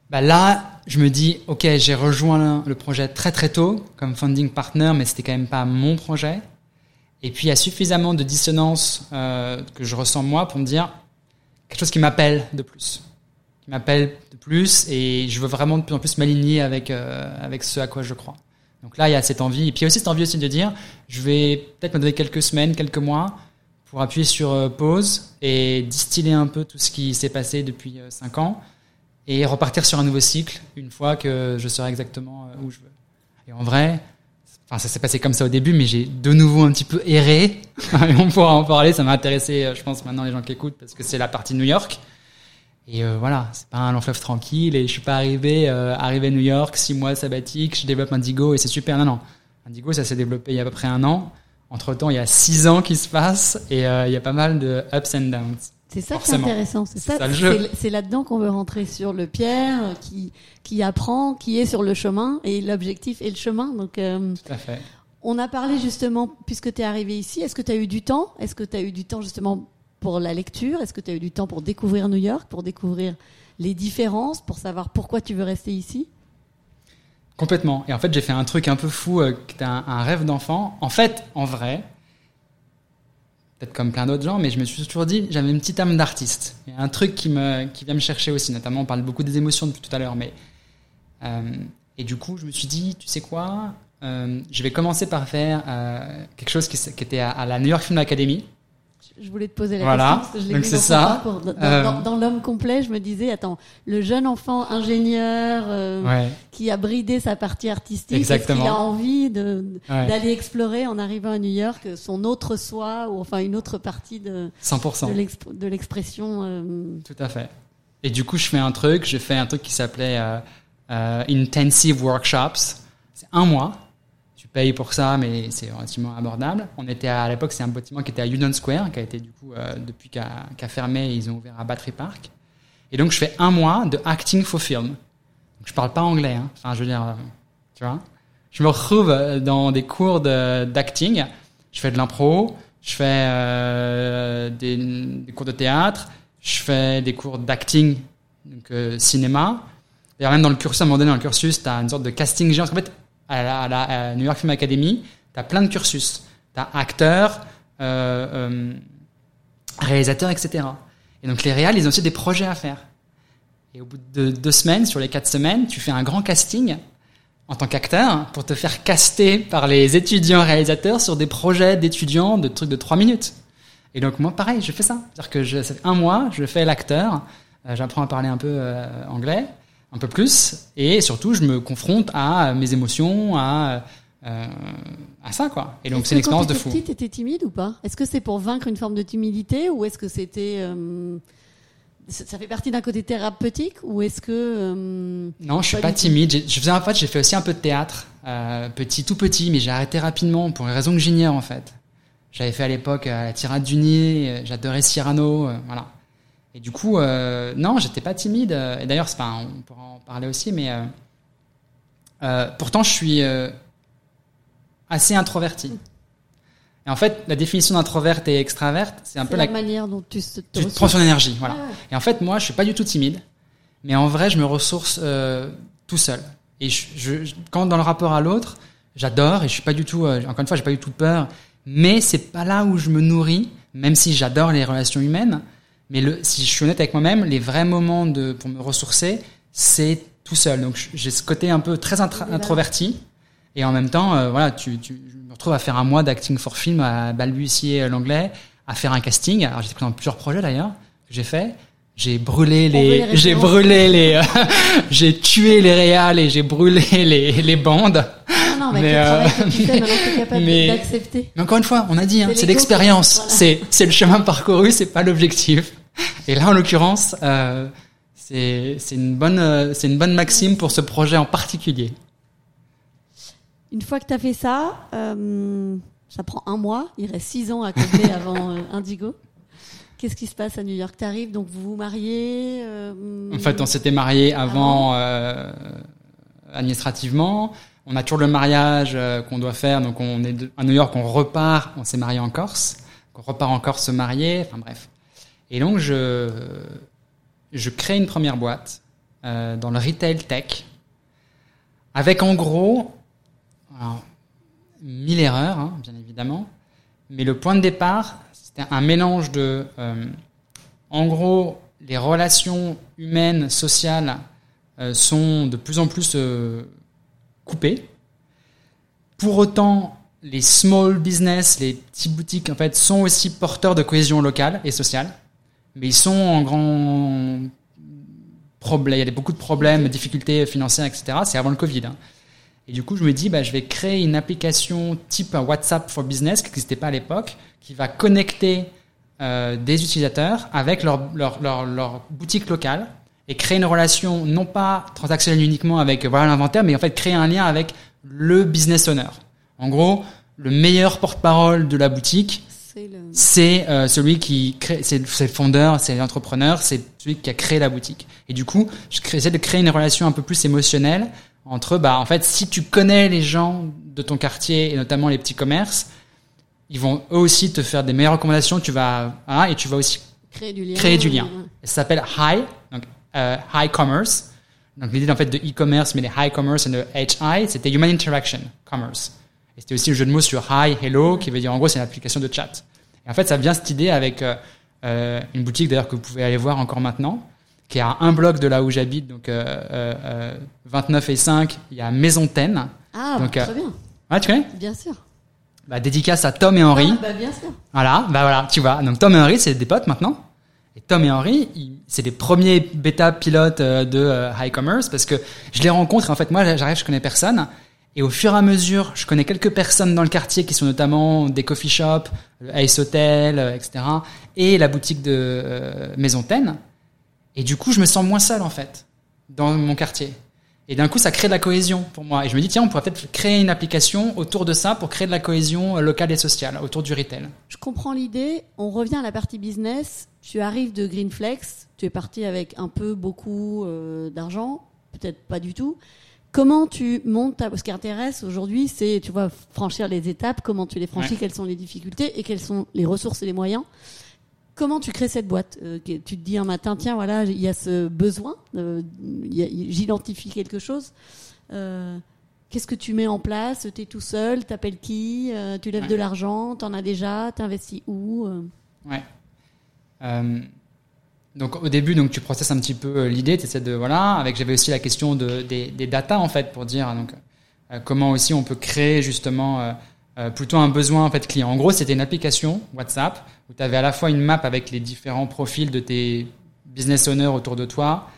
Bah là, je me dis, ok, j'ai rejoint le projet très très tôt comme funding partner, mais c'était quand même pas mon projet. Et puis il y a suffisamment de dissonance euh, que je ressens moi pour me dire quelque chose qui m'appelle de plus, m'appelle de plus, et je veux vraiment de plus en plus m'aligner avec euh, avec ce à quoi je crois. Donc là, il y a cette envie, et puis aussi cette envie aussi de dire, je vais peut-être me donner quelques semaines, quelques mois pour appuyer sur euh, pause et distiller un peu tout ce qui s'est passé depuis euh, cinq ans et repartir sur un nouveau cycle une fois que je saurai exactement euh, où je veux. Et en vrai, enfin ça s'est passé comme ça au début, mais j'ai de nouveau un petit peu erré. (laughs) on pourra en parler. Ça m'a intéressé, euh, je pense maintenant les gens qui écoutent parce que c'est la partie New York. Et euh, voilà, c'est pas un long fleuve tranquille. Et je suis pas arrivé, euh, arrivé à New York, six mois sabbatique, je développe Indigo et c'est super. Non non, Indigo ça s'est développé il y a à peu près un an. Entre temps, il y a six ans qui se passent et euh, il y a pas mal de ups and downs.
C'est ça
Forcément.
qui est intéressant. C'est ça,
ça le jeu.
c'est- là-dedans qu'on veut rentrer sur le Pierre qui qui apprend, qui est sur le chemin et l'objectif est le chemin. Donc euh,
Tout à fait.
On a parlé justement, puisque tu es arrivé ici, est-ce que tu as eu du temps? Est-ce que tu as eu du temps justement pour la lecture? Est-ce que tu as eu du temps pour découvrir New York, pour découvrir les différences, pour savoir pourquoi tu veux rester ici?
Complètement. Et en fait, j'ai fait un truc un peu fou, euh, qui un, rêve d'enfant. En fait, en vrai, peut-être comme plein d'autres gens, mais je me suis toujours dit, j'avais une petite âme d'artiste. Il y a un truc qui me, qui vient me chercher aussi. Notamment, on parle beaucoup des émotions depuis tout à l'heure, mais euh, et du coup, je me suis dit, tu sais quoi euh, Je vais commencer par faire euh, quelque chose qui, était à la New York Film Academy.
Je voulais te poser la
Voilà.
question parce que je l'ai vu dans
ça.
parcours. Dans,
Euh,
dans- dans l'homme complet, je me disais, attends, le jeune enfant ingénieur euh,
Ouais.
qui a bridé sa partie artistique, est-ce qu'il a envie de
Ouais.
d'aller explorer en arrivant à New York son autre soi ou enfin une autre partie de
100%.
de l'exp- de l'expression euh,
Tout à fait. Et du coup, je fais un truc, j'ai fait un truc qui s'appelait Intensive Workshops. C'est un mois. Payes pour ça, mais c'est relativement abordable. On était à, l'époque, c'est un bâtiment qui était à Union Square, qui a été du coup, euh, depuis qu'a qu'a fermé, ils ont ouvert à Battery Park. Et donc, je fais un mois de acting for film. Donc, je parle pas anglais, hein. Enfin, je veux dire, euh, tu vois. Je me retrouve euh, dans des cours d'acting. Je fais de l'impro, je fais des, cours de théâtre, je fais des cours d'acting, donc cinéma. Et même dans le cursus, à un moment donné, dans le cursus, tu as une sorte de casting géant. À la, New York Film Academy, tu as plein de cursus. Tu as acteur, euh, euh, réalisateur, etc. Et donc les réals, ils ont aussi des projets à faire. Et au bout de deux semaines, sur les quatre semaines, tu fais un grand casting en tant qu'acteur pour te faire caster par les étudiants réalisateurs sur des projets d'étudiants de trucs de trois minutes. Et donc moi, pareil, je fais ça. C'est-à-dire que je, ça fait un mois, je fais l'acteur, euh, j'apprends à parler un peu euh, anglais, un peu plus, et surtout, je me confronte à mes émotions, à euh, à ça, quoi. Et donc c'est une
quand
expérience de fou.
petite, t'étais timide ou pas? Est-ce que c'est pour vaincre une forme de timidité ou est-ce que c'était euh, ça fait partie d'un côté thérapeutique ou est-ce que euh,
Non, je suis
Pas
timide. Je faisais en fait, j'ai fait aussi un peu de théâtre, petit, tout petit, mais j'ai arrêté rapidement pour une raison que j'ignore en fait. J'avais fait à l'époque la tirade du nid, euh, j'adorais Cyrano, voilà. Et du coup, euh, non, j'étais pas timide. Et d'ailleurs, c'est pas, on pourra en parler aussi, mais euh, euh, pourtant, je suis euh, assez introverti. Et en fait, la définition d'introverte et extraverte, c'est un peu
la,
la,
manière dont tu te,
tu prends son énergie, voilà.
Ah ouais.
Et en fait, moi, je suis pas du tout timide, mais en vrai, je me ressource tout seul. Et je, je- je- quand dans le rapport à l'autre, j'adore et je suis pas du tout, encore une fois, j'ai pas du tout peur, mais c'est pas là où je me nourris, même si j'adore les relations humaines. Mais le, si je suis honnête avec moi-même, les vrais moments de, pour me ressourcer, c'est tout seul. Donc j'ai ce côté un peu très intra- introverti. Et en même temps, euh, voilà, tu, tu, je me retrouve à faire un mois d'acting for film, à balbutier euh, l'anglais, à faire un casting. Alors j'étais pris dans plusieurs projets d'ailleurs que j'ai fait. j'ai brûlé les,
les
j'ai brûlé les, euh, (laughs) j'ai tué les réals et j'ai brûlé les, les bandes.
Non,
Mais, euh, mais-. Mais encore une fois, on a dit, hein,
C'est
l'expérience,
voilà.
c'est c'est le chemin parcouru, c'est pas l'objectif. Et là, en l'occurrence, euh, c'est une bonne euh, une bonne maxime pour ce projet en particulier.
Une fois que tu as fait ça, euh, ça prend un mois, il reste six ans à combler (laughs) avant euh, Indigo. Qu'est-ce qui se passe à New York? T'arrives, donc vous vous mariez
En fait, on s'était marié avant administrativement. On a toujours le mariage qu'on doit faire. Donc, on est de- à New York, on repart. On s'est marié en Corse. On repart en Corse se marier. Enfin bref. Et donc, je je crée une première boîte euh, dans le retail tech avec en gros alors, mille erreurs, hein, bien évidemment. Mais le point de départ, c'était un mélange de euh, en gros, les relations humaines, sociales euh, sont de plus en plus coupées. Pour autant, les small business, les petites boutiques, en fait, sont aussi porteurs de cohésion locale et sociale. Mais ils sont en grand problème. Il y a beaucoup de problèmes, difficultés financières, etc. C'est avant le Covid. hein. Et du coup, je me dis, bah, je vais créer une application type WhatsApp for Business, qui n'existait pas à l'époque, qui va connecter euh, des utilisateurs avec leur, leur, leur, leur boutique locale et créer une relation non pas transactionnelle uniquement avec voilà l'inventaire, mais en fait créer un lien avec le business owner. En gros, le meilleur porte-parole de la boutique,
C'est le...
euh, celui qui crée, c'est le fondeur, c'est l'entrepreneur, c'est celui qui a créé la boutique. Et du coup, j'essaie de créer une relation un peu plus émotionnelle entre, bah, en fait, si tu connais les gens de ton quartier et notamment les petits commerces, ils vont eux aussi te faire des meilleures recommandations. Tu vas, hein, et tu vas aussi
Créer du lien.
créer du lien. Ça s'appelle High, donc euh, High Commerce. Donc l'idée en fait de e-commerce, mais les High Commerce et le HI, c'était Human Interaction Commerce. Et c'était aussi le jeu de mots sur Hi, Hello, qui veut dire en gros c'est une application de chat. Et en fait ça vient cette idée avec euh, euh, une boutique d'ailleurs que vous pouvez aller voir encore maintenant, qui est à un bloc de là où j'habite, donc euh, euh, 29 et 5, il y a Maison Taine.
Ah,
Donc,
très bien,
Ouais, tu connais?
Bien sûr.
bah, Dédicace à Tom et Henri.
Ah, bah, bien sûr.
Voilà, bah voilà, tu vois. Donc Tom et Henri, c'est des potes maintenant. Et Tom et Henri, c'est les premiers bêta pilotes de High Commerce parce que je les rencontre et en fait moi j'arrive, je connais personne. Et au fur et à mesure, je connais quelques personnes dans le quartier qui sont notamment des coffee shops, le Ace Hotel, euh, etc. Et la boutique de euh, Maison Taine. Et du coup, je me sens moins seul en fait dans mon quartier. Et d'un coup, ça crée de la cohésion pour moi. Et je me dis, tiens, on pourrait peut-être créer une application autour de ça pour créer de la cohésion euh, locale et sociale autour du retail.
Je comprends l'idée. On revient à la partie business. Tu arrives de Greenflex. Tu es parti avec un peu, beaucoup d'argent. Peut-être pas du tout. Comment tu montes ta... Ce qui intéresse aujourd'hui, c'est, tu vois, franchir les étapes. Comment tu les franchis
Ouais.
Quelles sont les difficultés Et quelles sont les ressources et les moyens Comment tu crées cette boîte Euh, Tu te dis un matin, tiens, voilà, il y a ce besoin. euh, J'identifie quelque chose. Euh, Qu'est-ce que tu mets en place? Tu es tout seul T'appelles qui? Tu lèves
Ouais.
de l'argent? T'en as déjà? T'investis où
Ouais. Donc au début, donc tu processes un petit peu euh, l'idée, tu essaies de voilà. Avec j'avais aussi la question de des, des data en fait pour dire donc euh, comment aussi on peut créer justement euh, euh, plutôt un besoin en fait client. En gros, c'était une application WhatsApp où tu avais à la fois une map avec les différents profils de tes business owners autour de toi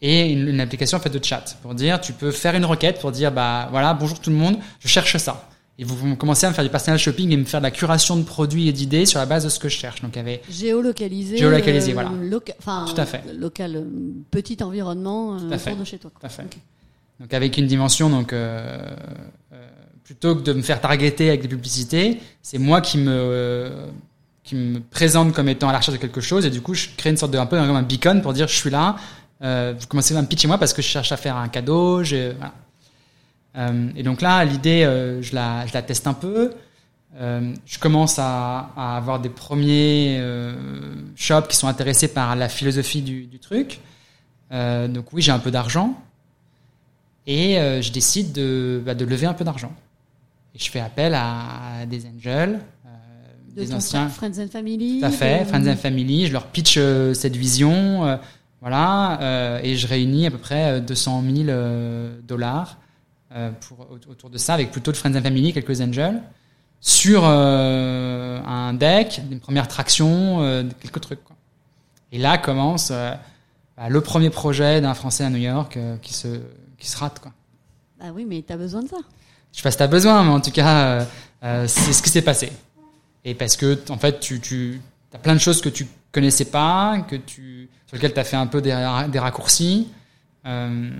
et une, une application en fait de chat pour dire tu peux faire une requête pour dire bah voilà bonjour tout le monde, je cherche ça. Et vous, commencez à me faire du personal shopping et me faire de la curation de produits et d'idées sur la base de ce que je cherche. Donc avait
Géolocalisé.
Géolocalisé, voilà.
loca- Enfin,
Tout à fait.
euh, Local, euh, petit environnement euh,
à fait.
autour de chez toi. quoi.
Tout à fait.
Ok.
Donc avec une dimension, donc euh, euh, plutôt que de me faire targeter avec des publicités, c'est moi qui me euh, qui me présente comme étant à la recherche de quelque chose et du coup je crée une sorte de un peu comme un beacon pour dire je suis là. Euh, vous commencez à me pitcher moi parce que je cherche à faire un cadeau. Voilà. Euh, et donc là l'idée euh, je la je la teste un peu. Euh, je commence à, à avoir des premiers euh, shops qui sont intéressés par la philosophie du, du truc. Euh, donc oui, j'ai un peu d'argent et euh, je décide de, bah, de lever un peu d'argent. Et je fais appel à des angels,
De
des anciens.
Friends and Family.
Tout à fait, Friends and Family. Je leur pitch cette vision, voilà, et je réunis à peu près euh, 200 000 euh, dollars pour au- autour de ça, avec plutôt de Friends and Family, quelques angels, sur euh, un deck, une première traction, euh, quelques trucs. Quoi. Et là commence euh, bah, le premier projet d'un Français à New York euh, qui se qui se rate quoi.
Ah oui, mais t'as besoin de ça.
Je sais pas si t'as besoin, mais en tout cas, euh, euh, c'est ce qui s'est passé. Et parce que en fait, tu tu as plein de choses que tu connaissais pas, que tu sur lesquelles t'as fait un peu des, des raccourcis. Euh,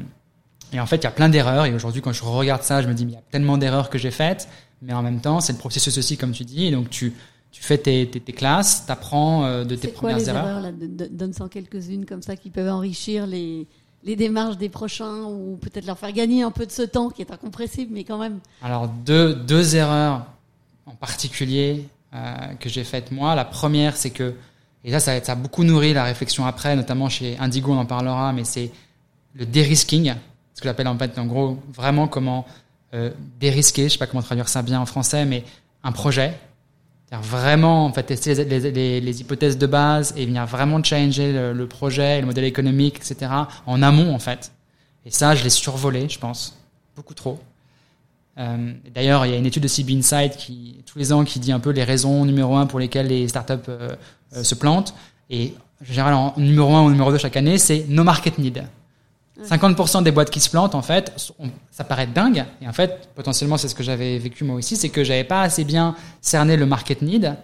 et en fait, il y a plein d'erreurs. Et aujourd'hui, quand je regarde ça, je me dis, mais il y a tellement d'erreurs que j'ai faites. Mais en même temps, c'est le processus aussi, comme tu dis. Et donc, tu, tu fais tes, tes, tes classes, t'apprends euh, de tes
quoi
premières
les
erreurs.
erreurs Donne-en quelques-unes comme ça qui peuvent enrichir les, les démarches des prochains ou peut-être leur faire gagner un peu de ce temps qui est incompressible, mais quand même.
Alors, deux, deux erreurs en particulier euh, que j'ai faites moi. La première, c'est que, et là, ça, ça a beaucoup nourri la réflexion après, notamment chez Indigo, on en parlera, mais c'est le dérisking, ce que j'appelle en fait, en gros, vraiment comment euh, dérisquer, je sais pas comment traduire ça bien en français, mais un projet. Vraiment, en fait, tester les, hypothèses de base et venir vraiment changer le, le projet, le modèle économique, etc., en amont, en fait. Et ça, je l'ai survolé, je pense, beaucoup trop. Euh, D'ailleurs, il y a une étude de CB Insight qui, tous les ans, qui dit un peu les raisons numéro un pour lesquelles les startups euh, se plantent. Et en général, numéro un ou numéro deux chaque année, c'est no market need. 50% des boîtes qui se plantent, en fait, ça paraît dingue. Et en fait, potentiellement, c'est ce que j'avais vécu moi aussi, c'est que j'avais pas assez bien cerné le market need.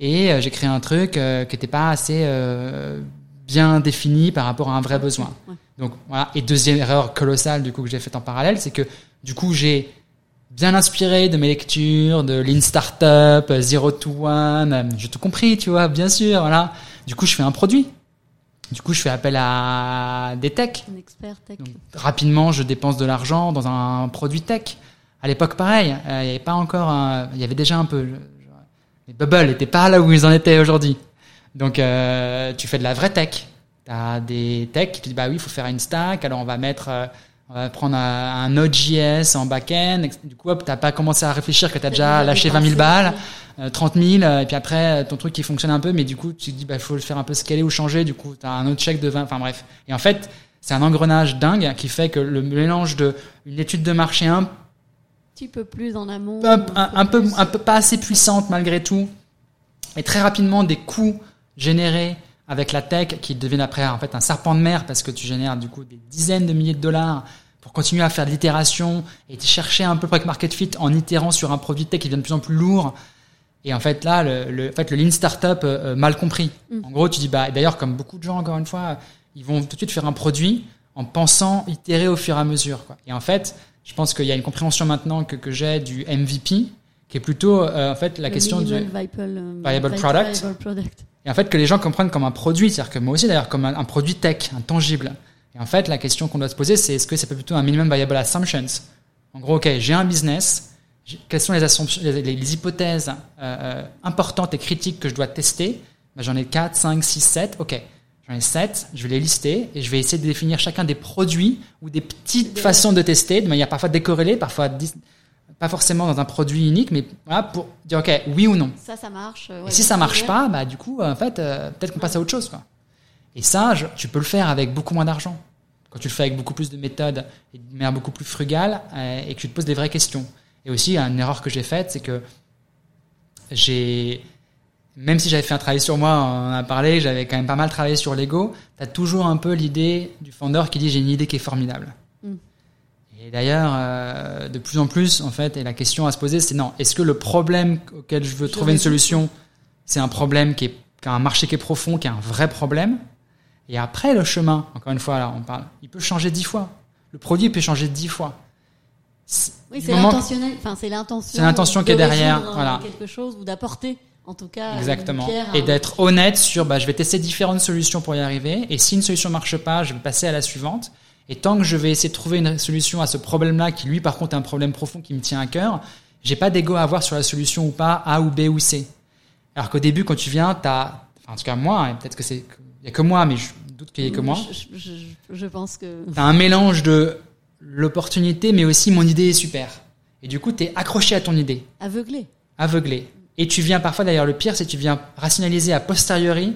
Et euh, j'ai créé un truc euh, qui n'était pas assez euh, bien défini par rapport à un vrai besoin.
Ouais.
Donc voilà. Et deuxième erreur colossale du coup que j'ai faite en parallèle, c'est que du coup j'ai bien inspiré de mes lectures, de Lean Startup, Zero to One, j'ai tout compris, tu vois, bien sûr, voilà. Du coup, je fais un produit. Du coup, je fais appel à des techs.
Un expert tech.
Donc, rapidement, je dépense de l'argent dans un produit tech. À l'époque, pareil, euh, il y avait pas encore, un- il y avait déjà un peu. Les Bubble n'étaient pas là où ils en étaient aujourd'hui. Donc, euh, tu fais de la vraie tech. T'as des techs qui te disent bah oui, il faut faire une stack. Alors, on va mettre, euh, on va prendre un, un Node.js en back-end. Du coup, hop, t'as pas commencé à réfléchir que t'as déjà
déjà
lâché
dépensé,
20 000 balles euh, 30 000, euh, et puis après, euh, ton truc qui fonctionne un peu, mais du coup, tu te dis, bah, faut le faire un peu scaler ou changer, du coup, tu as un autre chèque de 20, enfin bref. Et en fait, c'est un engrenage dingue qui fait que le mélange de une étude de marché un,
petit peu plus en amont.
un, un- un peu, un peu pas assez puissante malgré tout, et très rapidement des coûts générés avec la tech qui deviennent après en fait un serpent de mer parce que tu génères du coup des dizaines de milliers de dollars pour continuer à faire de l'itération et chercher un peu product market fit en itérant sur un produit tech qui devient de plus en plus lourd. Et en fait là, le, le, en fait, le lean startup euh, euh, mal compris.
Mm.
En gros, tu dis bah et d'ailleurs comme beaucoup de gens encore une fois, ils vont tout de suite faire un produit en pensant itérer au fur et à mesure. Quoi. Et en fait, je pense qu'il y a une compréhension maintenant que, que j'ai du MVP qui est plutôt euh, en fait la
Le
question du
viable, euh,
Viable product.
viable product.
et en fait que les gens comprennent comme un produit, c'est-à-dire que moi aussi d'ailleurs comme un, un produit tech, un tangible. Et en fait la question qu'on doit se poser c'est est-ce que c'est pas plutôt un minimum viable assumptions? En gros, ok, j'ai un business, quelles sont les, assumptions, les, les- les hypothèses euh, euh, importantes et critiques que je dois tester? Ben, J'en ai 4, 5, 6, 7, ok. J'en ai 7, je vais les lister et je vais essayer de définir chacun des produits ou des petites façons de tester de manière parfois décorrélée, parfois pas forcément dans un produit unique, mais voilà, pour dire ok, oui ou non.
Ça, ça marche. euh,
Et si ça marche pas, bah du coup, en fait, euh, peut-être qu'on passe à autre chose, quoi. Et ça, je- tu peux le faire avec beaucoup moins d'argent. Quand tu le fais avec beaucoup plus de méthodes et de manière beaucoup plus frugale euh, et que tu te poses des vraies questions. Et aussi, une erreur que j'ai faite, c'est que j'ai, même si j'avais fait un travail sur moi, on en a parlé, j'avais quand même pas mal travaillé sur l'ego. T'as toujours un peu l'idée du founder qui dit j'ai une idée qui est formidable.
Mm.
Et d'ailleurs, euh, de plus en plus, en fait, et la question à se poser, c'est non, est-ce que le problème auquel je veux
Je
trouver une solution, c'est un problème qui, est, qui a un marché qui est profond, qui est un vrai problème? Et après, le chemin, encore une fois, là, on parle, il peut changer dix fois. Le produit peut changer dix fois. C'est-
Oui, c'est. Enfin, l'intention.
C'est l'intention qui est derrière, voilà.
euh, Quelque chose ou d'apporter, en tout cas. une
Exactement.
pierre
Et
un-
d'être honnête sur, bah, je vais tester différentes solutions pour y arriver. Et si une solution marche pas, je vais passer à la suivante. Et tant que je vais essayer de trouver une solution à ce problème-là, qui lui, par contre, est un problème profond qui me tient à cœur, j'ai pas d'ego à avoir sur la solution ou pas, A ou B ou C. Alors qu'au début, quand tu viens, t'as, enfin, en tout cas, moi, et peut-être que c'est, il y a que moi, mais je doute qu'il y ait que moi.
Je- je pense que.
T'as un mélange de l'opportunité, mais aussi mon idée est super. Et du coup, t'es accroché à ton idée
Aveuglé.
aveuglé. Et tu viens parfois, d'ailleurs, le pire, c'est que tu viens rationaliser a posteriori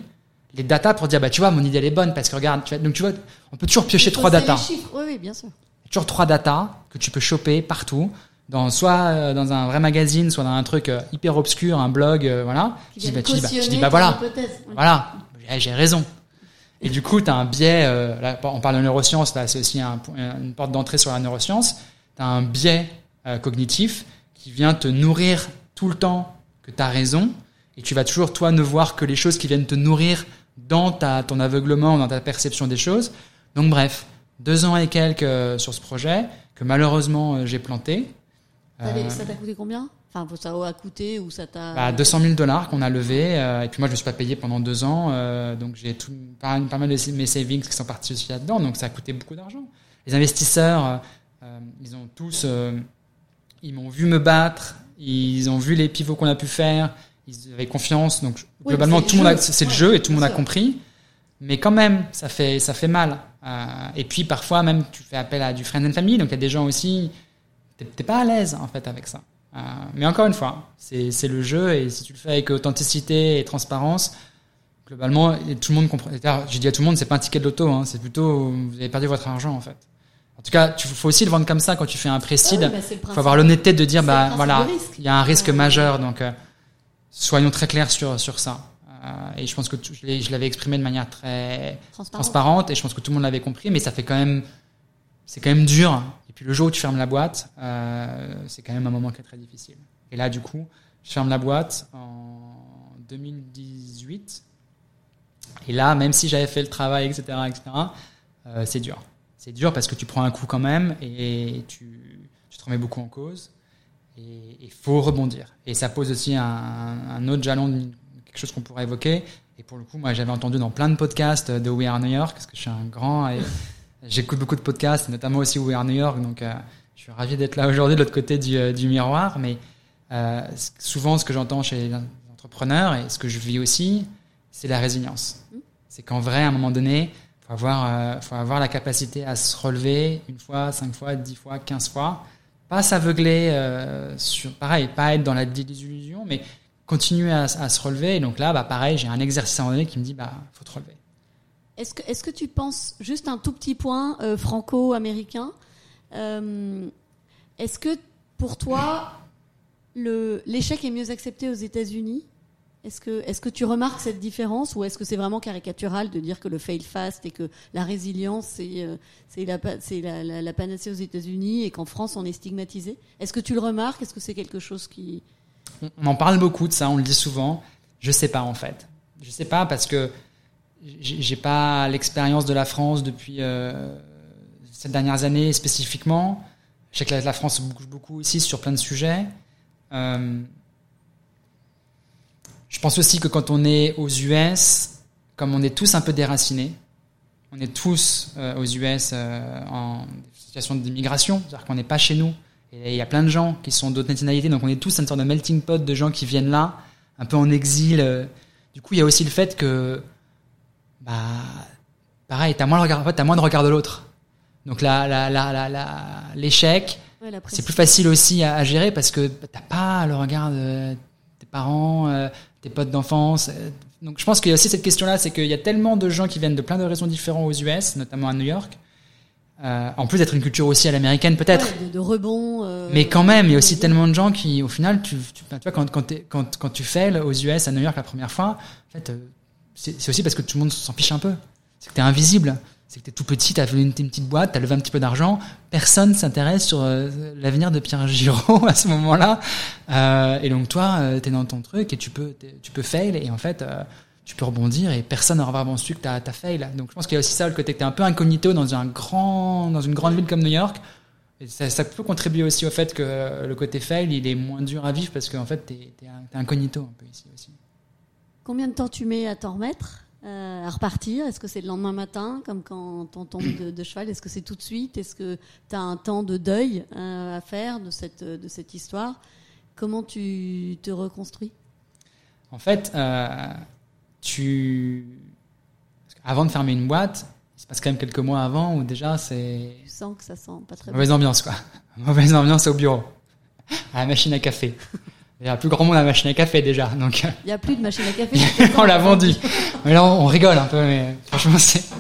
les datas pour dire, bah, tu vois, mon idée, elle est bonne parce que regarde, tu vois, donc tu vois, on peut toujours piocher trois datas.
Oui, oui, bien sûr.
Toujours trois datas que tu peux choper partout, dans, soit euh, dans un vrai magazine, soit dans un truc euh, hyper obscur, un blog, euh, voilà. Tu dis, bah, tu dis, bah, tu dis, bah, voilà. Voilà, j'ai raison. Et du coup, tu as un biais, euh, là, on parle de neurosciences, là c'est aussi un, une porte d'entrée sur la neuroscience, tu as un biais euh, cognitif qui vient te nourrir tout le temps que tu as raison, et tu vas toujours, toi, ne voir que les choses qui viennent te nourrir dans ta, ton aveuglement, dans ta perception des choses. Donc bref, deux ans et quelques euh, sur ce projet, que malheureusement j'ai planté.
Ça t'a coûté combien? Enfin, ça a coûté ou ça t'a...
Bah, 200 000 dollars qu'on a levé. Euh, et puis moi, je ne me suis pas payé pendant deux ans. Euh, donc j'ai tout, pas, pas, mal de mes savings qui sont partis aussi là-dedans. Donc ça a coûté beaucoup d'argent. Les investisseurs, euh, ils ont tous... ils m'ont vu me battre. Ils ont vu les pivots qu'on a pu faire. Ils avaient confiance. Donc globalement, tout le monde c'est le jeu et tout le monde a compris. Mais quand même, ça fait, ça fait mal. et puis parfois, même, tu fais appel à du friend and family. Donc il y a des gens aussi... T'es pas à l'aise en fait avec ça. Euh, mais encore une fois, c'est le jeu et si tu le fais avec authenticité et transparence, globalement, tout le monde comprend. J'ai dit à tout le monde, c'est pas un ticket de loto, hein, c'est plutôt vous avez perdu votre argent en fait. En tout cas, il faut aussi le vendre comme ça quand tu fais un précide. Il ah bah, faut avoir l'honnêteté de dire, bah voilà, il y a un risque majeur, donc euh, soyons très clairs sur sur ça. Euh, et je pense que je l'avais exprimé de manière très transparente et je pense que tout le monde l'avait compris, mais ça fait quand même, c'est quand même dur puis le jour où tu fermes la boîte, euh, c'est quand même un moment qui est très difficile. Et là, du coup, je ferme la boîte en 2018. Et là, même si j'avais fait le travail, etc., etc., euh, c'est dur. C'est dur parce que tu prends un coup quand même et tu, te remets beaucoup en cause. Et il faut rebondir. Et ça pose aussi un, un autre jalon, quelque chose qu'on pourrait évoquer. Et pour le coup, moi, j'avais entendu dans plein de podcasts de We Are New York, parce que je suis un grand J'écoute beaucoup de podcasts, notamment aussi We Are New York, donc euh, je suis ravi d'être là aujourd'hui de l'autre côté du, euh, du, miroir. Mais euh, souvent, ce que j'entends chez les entrepreneurs et ce que je vis aussi, c'est la résilience. C'est qu'en vrai, à un moment donné, faut avoir, faut avoir la capacité à se relever une fois, cinq fois, dix fois, quinze fois. Pas s'aveugler sur, pareil, pas être dans la désillusion, mais continuer à, à, se relever. Et donc là, bah, pareil, j'ai un exercice à un moment donné qui me dit, bah, faut te relever.
Est-ce que, est que, tu penses, juste un tout petit point euh, franco-américain, euh, est-ce que pour toi, l'échec est mieux accepté aux États-Unis? Est-ce que, est que tu remarques cette différence ou est-ce que c'est vraiment caricatural de dire que le fail fast et que la résilience, c'est euh, la, panacée aux États-Unis et qu'en France, on est stigmatisé? Est-ce que tu le remarques? Est-ce que c'est quelque chose qui...
On en parle beaucoup de ça, on le dit souvent. Je sais pas en fait. Je sais pas parce que j'ai pas l'expérience de la France depuis euh, ces dernières années spécifiquement. Je sais que la, France bouge beaucoup aussi sur plein de sujets. Euh, je pense aussi que quand on est aux US, comme on est tous un peu déracinés, on est tous euh, aux US en situation d'immigration, c'est-à-dire qu'on n'est pas chez nous. Et il y a plein de gens qui sont d'autres nationalités, donc on est tous une sorte de melting pot de gens qui viennent là, un peu en exil. Du coup, il y a aussi le fait que bah, pareil, t'as moins, le regard, en fait, as moins de regard de l'autre. Donc la, la, la, la, l'échec, c'est plus facile aussi à, gérer parce que t'as pas le regard de tes parents, euh, tes potes d'enfance. Euh. Donc je pense qu'il y a aussi cette question-là, c'est qu'il y a tellement de gens qui viennent de plein de raisons différentes aux US, notamment à New York. Euh, en plus d'être une culture aussi à l'américaine peut-être.
de, rebond.
Mais quand même, il y a aussi tellement de gens qui, au final, tu, tu, tu vois, quand, quand, quand, quand tu fais aux US, à New York la première fois, en fait, c'est aussi parce que tout le monde s'en fiche un peu. C'est que tu es invisible. C'est que tu es tout petit, tu as une, petite boîte, tu as levé un petit peu d'argent. Personne s'intéresse sur euh, l'avenir de Pierre Giraud (laughs) à ce moment-là. Euh, et donc toi, euh, tu es dans ton truc et tu peux, tu peux fail et en fait, euh, tu peux rebondir et personne n'aura vraiment su que tu as, fail. Donc je pense qu'il y a aussi ça, le côté que tu es un peu incognito dans, un grand, dans une grande ville comme New York. Ça, peut contribuer aussi au fait que le côté fail, il est moins dur à vivre parce qu'en fait, tu es, es, incognito un peu ici aussi.
Combien de temps tu mets à t'en remettre, euh, à repartir? Est-ce que c'est le lendemain matin, comme quand on tombe de, cheval? Est-ce que c'est tout de suite? Est-ce que tu as un temps de deuil euh, à faire de cette, de cette histoire? Comment tu te reconstruis?
En fait, euh, tu... avant de fermer une boîte, il se passe quand même quelques mois avant où déjà c'est...
Tu sens que ça sent pas très
Mauvaise ambiance, quoi. (laughs) Mauvaise ambiance au bureau. À la machine à café. Il y a plus grand monde à la machine à café déjà. Donc,
euh. il n'y a plus de machine à café. (laughs)
on l'a vendu. Mais là, on rigole un peu, mais franchement, c'est. (laughs)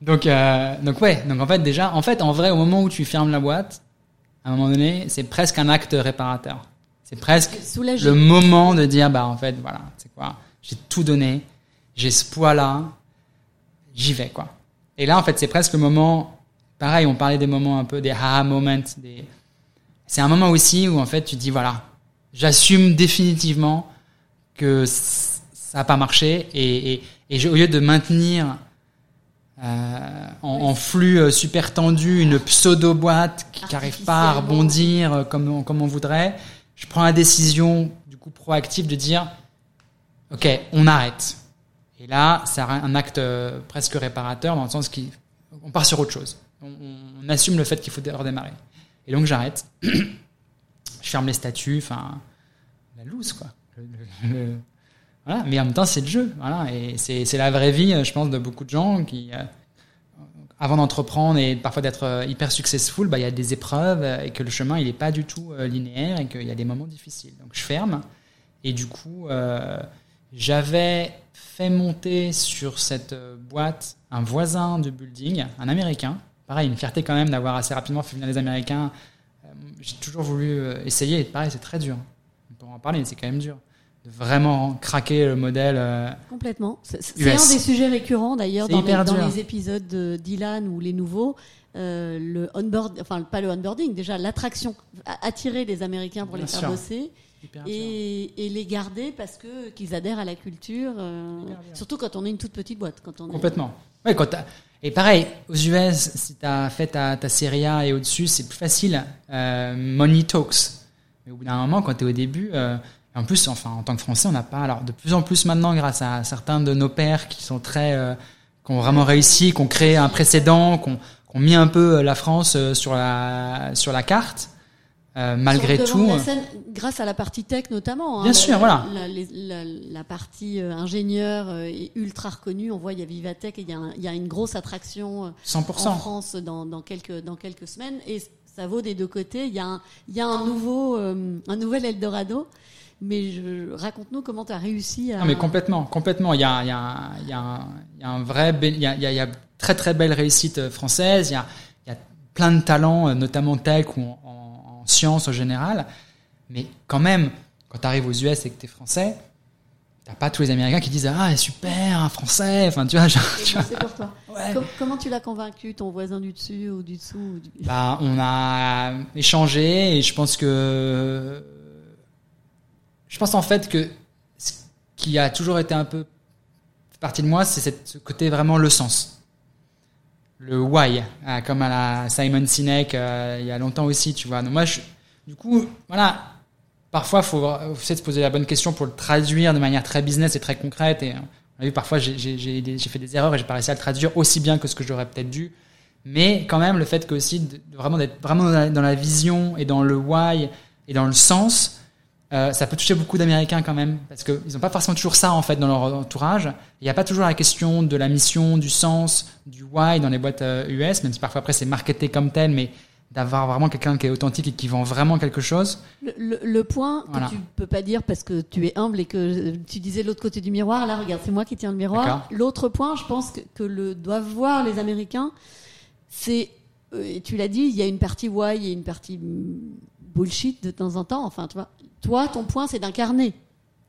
Donc, euh, donc ouais. Donc en fait, déjà, en fait, en vrai, au moment où tu fermes la boîte, à un moment donné, c'est presque un acte réparateur. C'est presque le moment de dire, bah en fait, voilà, c'est quoi J'ai tout donné, j'ai ce poids-là, j'y vais, quoi. Et là, en fait, c'est presque le moment, pareil, on parlait des moments un peu des aha moments, des... c'est un moment aussi où, en fait, tu dis, voilà, j'assume définitivement que ça n'a pas marché et, et, et au lieu de maintenir euh, en, en, flux euh, super tendu une pseudo boîte qui n'arrive pas à rebondir euh, comme on, comme on voudrait, je prends la décision du coup proactive de dire ok on arrête. Et là c'est un acte presque réparateur dans le sens qu'on part sur autre chose. On, on assume le fait qu'il faut redémarrer. Et donc j'arrête (clears throat) je ferme les statuts enfin la loose quoi voilà. Mais en même temps, c'est le jeu. Voilà. Et c'est la vraie vie, je pense, de beaucoup de gens qui, euh, avant d'entreprendre et parfois d'être euh, hyper successful, bah, il y a des épreuves et que le chemin, il n'est pas du tout euh, linéaire et qu'il y a des moments difficiles. Donc, je ferme. Et du coup, j'avais fait monter sur cette boîte un voisin de building, un Américain. Pareil, une fierté quand même d'avoir assez rapidement fait venir les Américains. J'ai toujours voulu essayer. Et pareil, c'est très dur. On peut en parler, mais c'est quand même dur de vraiment craquer le modèle. Euh,
Complètement. C'est un des sujets récurrents d'ailleurs dans, les, dans les épisodes de Dylan ou les nouveaux. Euh, le onboard, enfin pas le onboarding, déjà l'attraction, attirer les Américains pour Bien les faire sûr. bosser et, et, les garder parce que qu'ils adhèrent à la culture, euh, surtout quand on est une toute petite boîte. Quand on
Complètement. Est... Ouais, quand et pareil, aux US, si tu as fait ta, ta série A et au-dessus, c'est plus facile. Euh, money talks. Mais au bout d'un moment, quand tu es au début, euh, en plus, enfin, en tant que Français, on n'a pas. Alors, de plus en plus maintenant, grâce à certains de nos pères qui sont très, euh, qui ont vraiment réussi, qui ont créé un précédent, qui ont, qui ont mis un peu euh, la France euh, sur la sur la carte. Euh, malgré tout,
la scène, grâce à la partie tech notamment.
Hein, bien
la,
sûr, voilà.
La, la, la partie euh, ingénieur euh, est ultra reconnue. On voit il y a Vivatech et il y a, un, il y a une grosse attraction
100%.
en France dans, dans quelques dans quelques semaines et ça vaut des deux côtés. Il y a un, il y a un nouveau un nouvel Eldorado mais raconte-nous comment tu as réussi à.
Non, mais complètement, complètement. Il y a, il y a, il y a, un, il y a un vrai, il y a, il y a très très belle réussite française. Il y a, il y a plein de talents, notamment tech ou en, en sciences en général. Mais quand même, quand tu arrives aux US et que tu es français, t'as pas tous les Américains qui disent ah super un Français. Enfin tu vois. Genre, tu vois.
C'est pour toi. (laughs) Ouais. Com comment tu l'as convaincu ton voisin du dessus ou du dessous ou du...
Bah on a échangé et je pense que je pense en fait que ce qui a toujours été un peu partie de moi, c'est ce côté vraiment le sens. Le why, euh, comme à la Simon Sinek euh, il y a longtemps aussi, tu vois. Donc moi, je, du coup, voilà, parfois, faut, faut se poser la bonne question pour le traduire de manière très business et très concrète. Et on a vu, parfois, j'ai fait des erreurs et j'ai pas réussi à le traduire aussi bien que ce que j'aurais peut-être dû. Mais quand même, le fait que aussi, de, de vraiment d'être vraiment dans la, vision et dans le why et dans le sens, euh, ça peut toucher beaucoup d'Américains quand même, parce qu'ils n'ont pas forcément toujours ça en fait dans leur entourage. Il n'y a pas toujours la question de la mission, du sens, du why dans les boîtes euh, US, même si parfois après c'est marketé comme tel, mais d'avoir vraiment quelqu'un qui est authentique et qui vend vraiment quelque chose.
Le, le, le point voilà. que tu peux pas dire parce que tu es humble et que tu disais l'autre côté du miroir, là regarde, c'est moi qui tiens le miroir. L'autre point, je pense que, que le doivent voir les Américains, c'est, euh, tu l'as dit, il y a une partie why et une partie bullshit de temps en temps. Enfin, tu vois, toi, ton point, c'est d'incarner.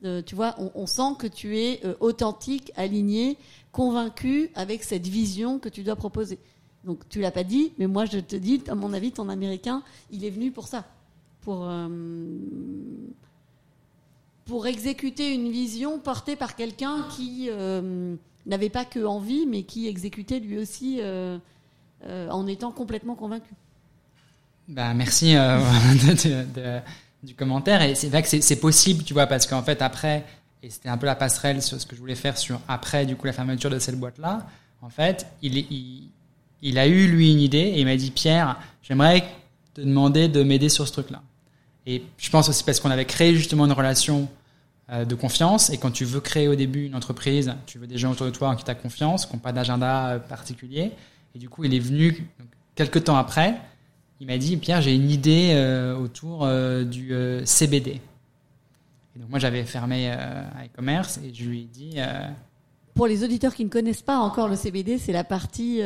Euh, tu vois, on, sent que tu es euh, authentique, aligné, convaincu avec cette vision que tu dois proposer. Donc, tu l'as pas dit, mais moi, je te dis, à mon avis, ton Américain, il est venu pour ça, pour euh, pour exécuter une vision portée par quelqu'un qui n'avait pas que envie, mais qui exécutait lui aussi en étant complètement convaincu.
Bah, merci (laughs) de du commentaire. Et c'est vrai que c'est possible, tu vois, parce qu'en fait, après, et c'était un peu la passerelle sur ce que je voulais faire sur après, du coup, la fermeture de cette boîte-là. En fait, il, il, a eu, lui, une idée et il m'a dit, Pierre, j'aimerais te demander de m'aider sur ce truc-là. Et je pense aussi parce qu'on avait créé justement une relation euh, de confiance. Et quand tu veux créer au début une entreprise, tu veux des gens autour de toi en qui tu as confiance, qui n'ont pas d'agenda euh, particulier. Et du coup, il est venu quelques temps après il m'a dit Pierre, j'ai une idée euh, autour euh, du euh, CBD. Et donc moi j'avais fermé e-commerce et je lui ai dit.
Pour les auditeurs qui ne connaissent pas encore le CBD, c'est la partie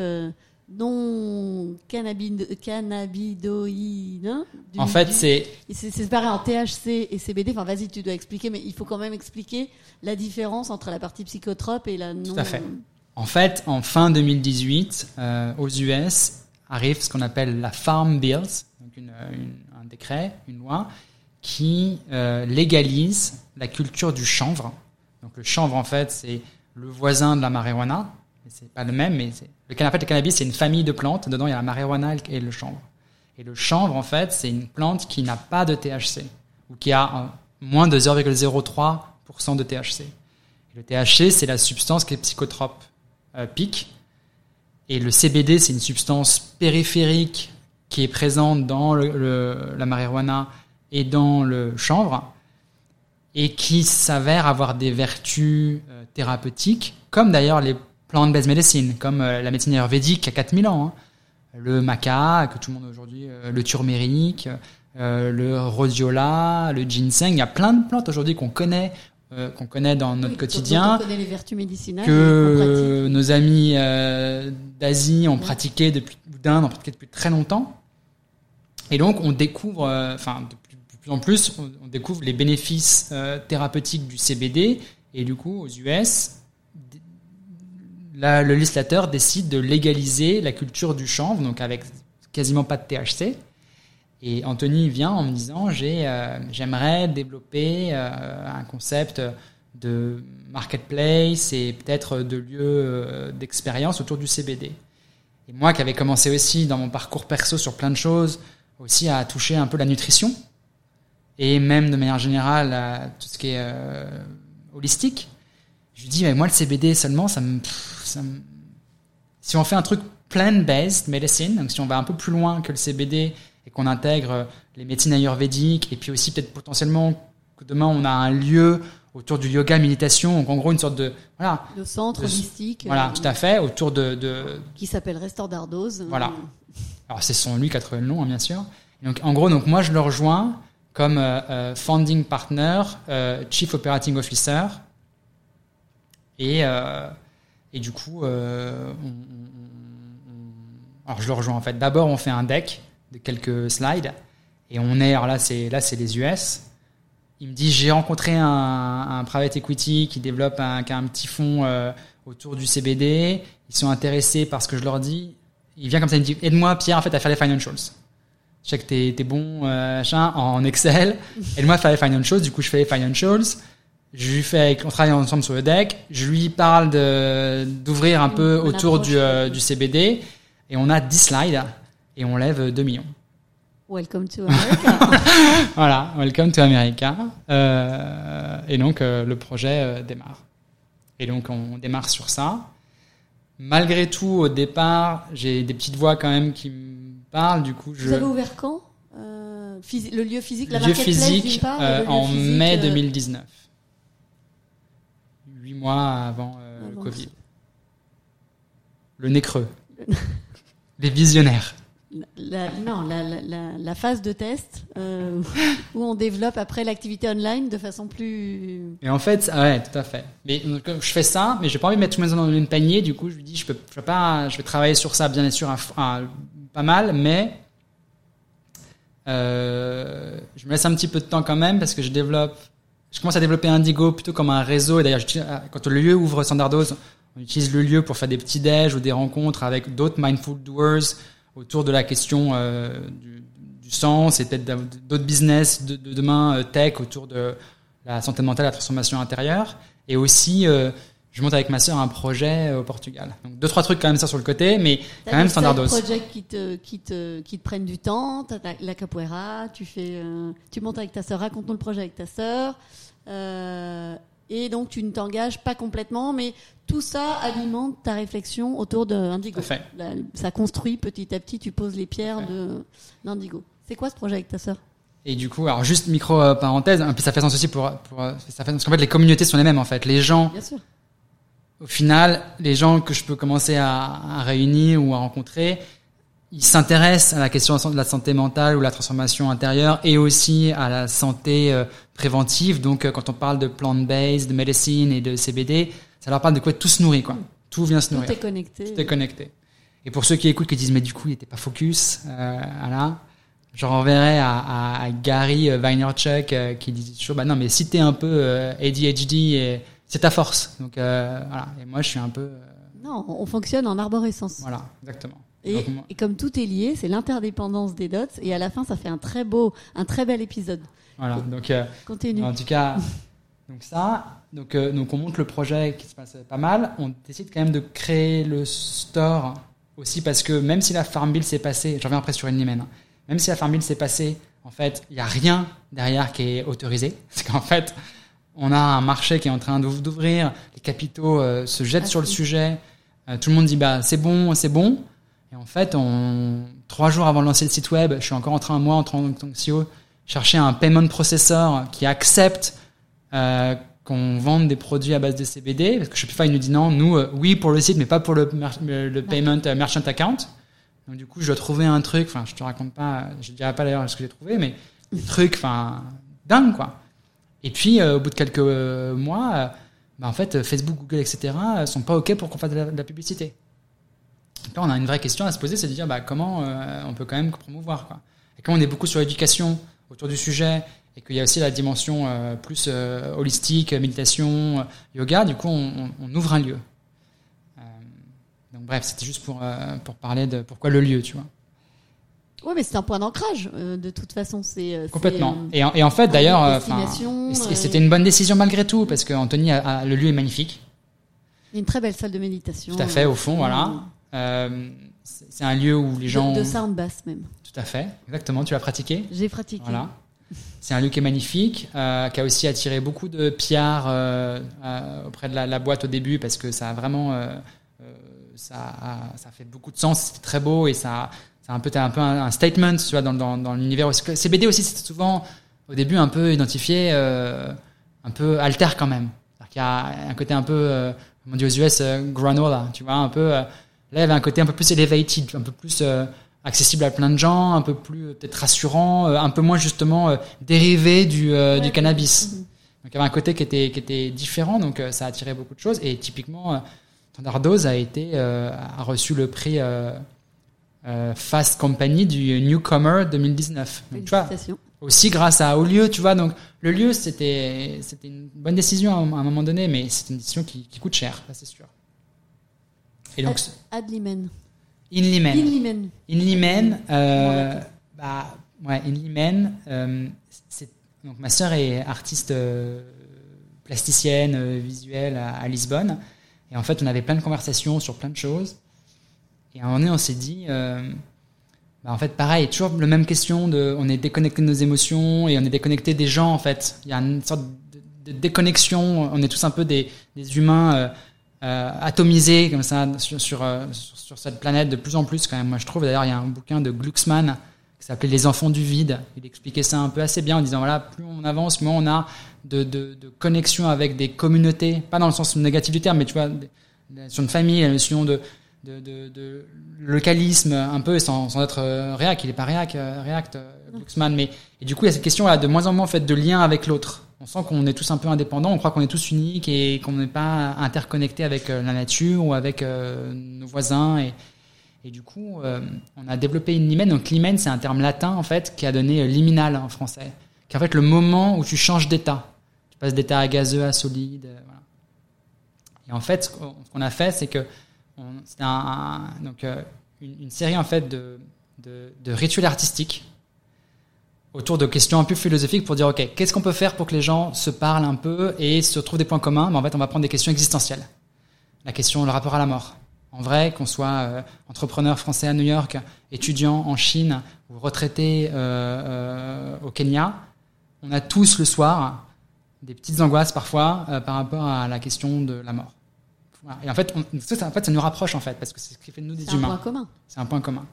non cannabid cannabidoïde. hein, du-
en fait, c'est
c'est séparé en THC et CBD. Enfin, vas-y, tu dois expliquer, mais il faut quand même expliquer la différence entre la partie psychotrope et la non.
à fait. En fait, en fin 2018, euh, aux US arrive ce qu'on appelle la Farm Bills, donc un décret, une loi qui euh, légalise la culture du chanvre. Donc le chanvre, en fait, c'est le voisin de la marijuana. C'est pas le même, mais le, fait, le cannabis, c'est une famille de plantes. Dedans, il y a la marijuana et le chanvre. Et le chanvre, en fait, c'est une plante qui n'a pas de THC ou qui a moins de 0,03% de THC. Le THC, c'est la substance qui est psychotrope, euh, pique. Et le CBD, c'est une substance périphérique qui est présente dans la marijuana et dans le chanvre et qui s'avère avoir des vertus euh, thérapeutiques, comme d'ailleurs les plant-based medicine, comme euh, la médecine ayurvédique a 4000 ans. Hein. Le maca, que tout le monde aujourd'hui, euh, le turmérique, le rhodiola, le ginseng. Il y a plein de plantes aujourd'hui qu'on connaît, euh, qu'on connaît dans notre
Oui,
quotidien,
On connaît les vertus médicinales.
que nos amis euh, d'Asie ont pratiqué depuis, d'Inde ont pratiqué depuis très longtemps. Et donc, on découvre, euh, enfin, de plus, de plus en plus, on, on découvre les bénéfices thérapeutiques du CBD. Et du coup, aux US, la- le législateur décide de légaliser la culture du chanvre, donc avec quasiment pas de THC. Et Anthony vient en me disant j'ai euh, j'aimerais développer euh, un concept de marketplace et peut-être de lieu euh, d'expérience autour du CBD. Et moi qui avais commencé aussi dans mon parcours perso sur plein de choses, aussi à toucher un peu la nutrition et même de manière générale tout ce qui est holistique, je lui dis mais moi le CBD seulement ça me, pff, ça me- si on fait un truc plant-based medicine, donc si on va un peu plus loin que le CBD et qu'on intègre euh, les médecines ayurvédiques et puis aussi peut-être potentiellement que demain on a un lieu autour du yoga méditation donc en gros une sorte de voilà
Le centre
Le-
holistique.
voilà
euh,
tout à fait autour de, de
Qui s'appelle Restore d'Ardos.
Voilà. alors c'est son lui qui a trouvé le nom hein, bien sûr Et donc en gros donc moi je le rejoins comme euh, euh, founding partner euh, chief operating officer et euh, et du coup euh, on- on- on- alors je le rejoins en fait d'abord on fait un deck de quelques slides. Et on est alors là c'est là c'est les US il me dit j'ai rencontré un, un private equity qui développe un, qui a un petit fonds euh, autour du CBD ils sont intéressés par ce que je leur dis. Il vient comme ça il me dit aide-moi Pierre en fait à faire les financials. Je sais que t'es t'es bon euh, machin, en Excel. (laughs) Aide-moi à faire les financials. Du coup je fais les financials. Je lui fais on travaille ensemble sur le deck. Je lui parle de d'ouvrir un peu autour du, euh, du CBD et on a 10 slides et on lève 2 millions
Welcome to America. (laughs)
voilà, welcome to America. Euh, et donc euh, le projet euh, démarre. Et donc on démarre sur ça. Malgré tout, au départ, j'ai des petites voix quand même qui me parlent. Du coup, je
Vous avez ouvert quand Euh, Le lieu physique, la
lieu physique
part,
euh,
le lieu
en
physique,
mai
euh,
2019, huit mois avant euh, le. Covid. Le nez creux. Les visionnaires.
Non, la, phase de test euh, où on développe après l'activité online de façon plus.
Et en fait, ah ouais, tout à fait. Mais euh, je fais ça, mais j'ai pas envie de mettre tout mes œufs dans le même panier. Du coup, je lui dis, je peux, peux pas, je vais travailler sur ça, bien sûr, pas mal, mais euh, je me laisse un petit peu de temps quand même parce que je développe, je commence à développer Indigo plutôt comme un réseau. Et d'ailleurs, quand le lieu ouvre Standardos, on utilise le lieu pour faire des petits déj ou des rencontres avec d'autres mindful doers autour de la question euh, du, du sens et peut-être d'autres business de, de demain euh, tech autour de la santé mentale, la transformation intérieure. Et aussi, euh, je monte avec ma sœur un projet au Portugal. Donc deux trois trucs quand même ça sur le côté, mais quand même
des side
standardos.
projects qui te, qui te, qui te prennent du temps. T'as la, la capoeira, tu fais, euh, tu montes avec ta sœur. Raconte-nous le projet avec ta sœur. Euh, et donc tu ne t'engages pas complètement, mais tout ça alimente ta réflexion autour de Indigo. La- ça construit petit à petit. Tu poses les pierres
Tout à fait.
de d'Indigo. C'est quoi ce projet avec ta sœur?
Et du coup, alors juste micro euh, parenthèse, hein, puis ça fait sens aussi pour, pour euh, ça fait parce qu'en fait les communautés sont les mêmes en fait. Les gens,
Bien sûr.
au final, les gens que je peux commencer à, à réunir ou à rencontrer, ils s'intéressent à la question de la santé mentale ou la transformation intérieure et aussi à la santé euh, préventive. Donc, euh, quand on parle de plant-based, de médecine et de CBD, ça leur parle de quoi tout se nourrit, quoi. Tout vient se
Tout
nourrir.
est connecté.
Tout est connecté. Et pour ceux qui écoutent, qui disent, mais du coup, il n'était pas focus, euh, voilà. Je renverrai à, à, à Gary euh, Vaynerchuk euh, qui dit toujours, bah non, mais si t'es un peu euh, ADHD, c'est ta force. Donc euh, voilà. Et moi, je suis un peu, euh,
Non, on fonctionne en arborescence.
Voilà, exactement.
Et, comme tout est lié, c'est l'interdépendance des dots. Et à la fin, ça fait un très beau, un très bel épisode.
voilà, donc euh,
Continue.
en tout cas, donc ça, donc, euh, donc on monte le projet qui se passe pas mal. On décide quand même de créer le store aussi parce que même si la Farm Bill s'est passée, je reviens après sur Inlimen, hein, même si la Farm Bill s'est passée, en fait, il n'y a rien derrière qui est autorisé. (laughs) Parce qu'en fait, on a un marché qui est en train d'ouvr- d'ouvrir, les capitaux euh, se jettent
Ah,
sur le sujet, euh, tout le monde dit bah c'est bon, c'est bon. Et en fait, on, trois jours avant de lancer le site web, je suis encore en train, moi, en tant que CEO, chercher un payment processor qui accepte euh, qu'on vende des produits à base de CBD. Parce que Shopify nous dit non, nous, euh, oui pour le site, mais pas pour le, mer- le, le payment euh, merchant account. Donc du coup, je dois trouver un truc. Enfin, je te raconte pas, je dirai pas d'ailleurs ce que j'ai trouvé, mais des trucs, enfin, dingue quoi. Et puis, au bout de quelques mois, bah, en fait, Facebook, Google, etc. sont pas ok pour qu'on fasse de la, de la publicité. Là, on a une vraie question à se poser, c'est de dire bah, comment euh, on peut quand même promouvoir. Quoi. Et quand on est beaucoup sur l'éducation autour du sujet, et qu'il y a aussi la dimension euh, plus euh, holistique, méditation, yoga, du coup, on, on- on ouvre un lieu. Donc bref, c'était juste pour, pour parler de pourquoi le lieu, tu vois.
Oui, mais c'est un point d'ancrage. de toute façon, c'est
Complètement. Et en, et en fait, d'ailleurs, c'était une bonne décision malgré tout, parce que Anthony, a- a- le lieu est magnifique.
il y a une très belle salle de méditation.
Tout à fait, au fond, voilà. Euh, c'est un lieu où les gens.
De, de sound bass même.
Tout à fait, exactement. Tu l'as pratiqué.
J'ai pratiqué.
Voilà. C'est un lieu qui est magnifique, euh, qui a aussi attiré beaucoup de pillards euh, auprès de la, la boîte au début parce que ça a vraiment, ça, a, ça a fait beaucoup de sens, c'est très beau et ça, c'est un peu, un peu un, un statement, tu vois, dans, dans, dans l'univers. CBD aussi, c'est souvent au début un peu identifié, un peu alter quand même. Qu'il y a un côté un peu, comme on dit aux US, granola, tu vois, un peu. Là, il y avait un côté un peu plus elevated, un peu plus euh, accessible à plein de gens, un peu plus euh, peut-être rassurant, euh, un peu moins justement dérivé du, cannabis.
Mhm.
Donc il y avait un côté qui était, qui était différent, donc ça a attiré beaucoup de choses. Et typiquement, Standard Dose a été a reçu le prix Fast Company du Newcomer 2019. Donc, tu vois, aussi grâce à au lieu, tu vois. Donc le lieu, c'était c'était une bonne décision à un, moment donné, mais c'est une décision qui, qui coûte cher, ça c'est sûr. Et donc
Adlimen.
Inlimen.
Inlimen.
Inlimen, euh,
Bon,
bah, ouais, Inlimen, euh, donc ma sœur est artiste euh, plasticienne, euh, visuelle à, à Lisbonne. Et en fait, on avait plein de conversations sur plein de choses. Et à un moment donné, on s'est dit, euh, bah, en fait, pareil, toujours la même question de, on est déconnecté de nos émotions et on est déconnecté des gens, en fait. Il y a une sorte de, de déconnexion. On est tous un peu des, des humains euh, atomisés comme ça euh, sur, sur cette planète de plus en plus quand même. Moi, je trouve. D'ailleurs, il y a un bouquin de Glucksmann qui s'appelait Les enfants du vide. Il expliquait ça un peu assez bien en disant voilà, plus on avance, moins on a de, de, de connexion avec des communautés, pas dans le sens négatif du terme, mais tu vois, la notion de famille, la notion de, de, localisme, un peu sans, être euh. Il est pas réac, euh, euh, Glucksmann, mais et du coup, il y a cette question là de moins en moins en fait de lien avec l'autre. On sent qu'on est tous un peu indépendants, on croit qu'on est tous uniques et qu'on n'est pas interconnecté avec euh, la nature ou avec euh, nos voisins et du coup, euh, on a développé une limen. Donc, limen, c'est un terme latin, en fait, qui a donné liminal en français. Qui en fait le moment où tu changes d'état. Tu passes d'état à gazeux à solide. Et en fait, ce qu'on a fait, c'est que c'était une, série, en fait, de rituels artistiques autour de questions un peu philosophiques pour dire, OK, qu'est-ce qu'on peut faire pour que les gens se parlent un peu et se trouvent des points communs? Mais en fait, on va prendre des questions existentielles. La question, le rapport à la mort. En vrai, qu'on soit euh, entrepreneur français à New York, étudiant en Chine ou retraité euh, euh, au Kenya, on a tous le soir des petites angoisses parfois par rapport à la question de la mort. Voilà. Et en fait, on, ça, en fait, ça nous rapproche en fait parce que c'est ce qui fait de nous des
C'est un
humains.
point commun.
C'est un point commun.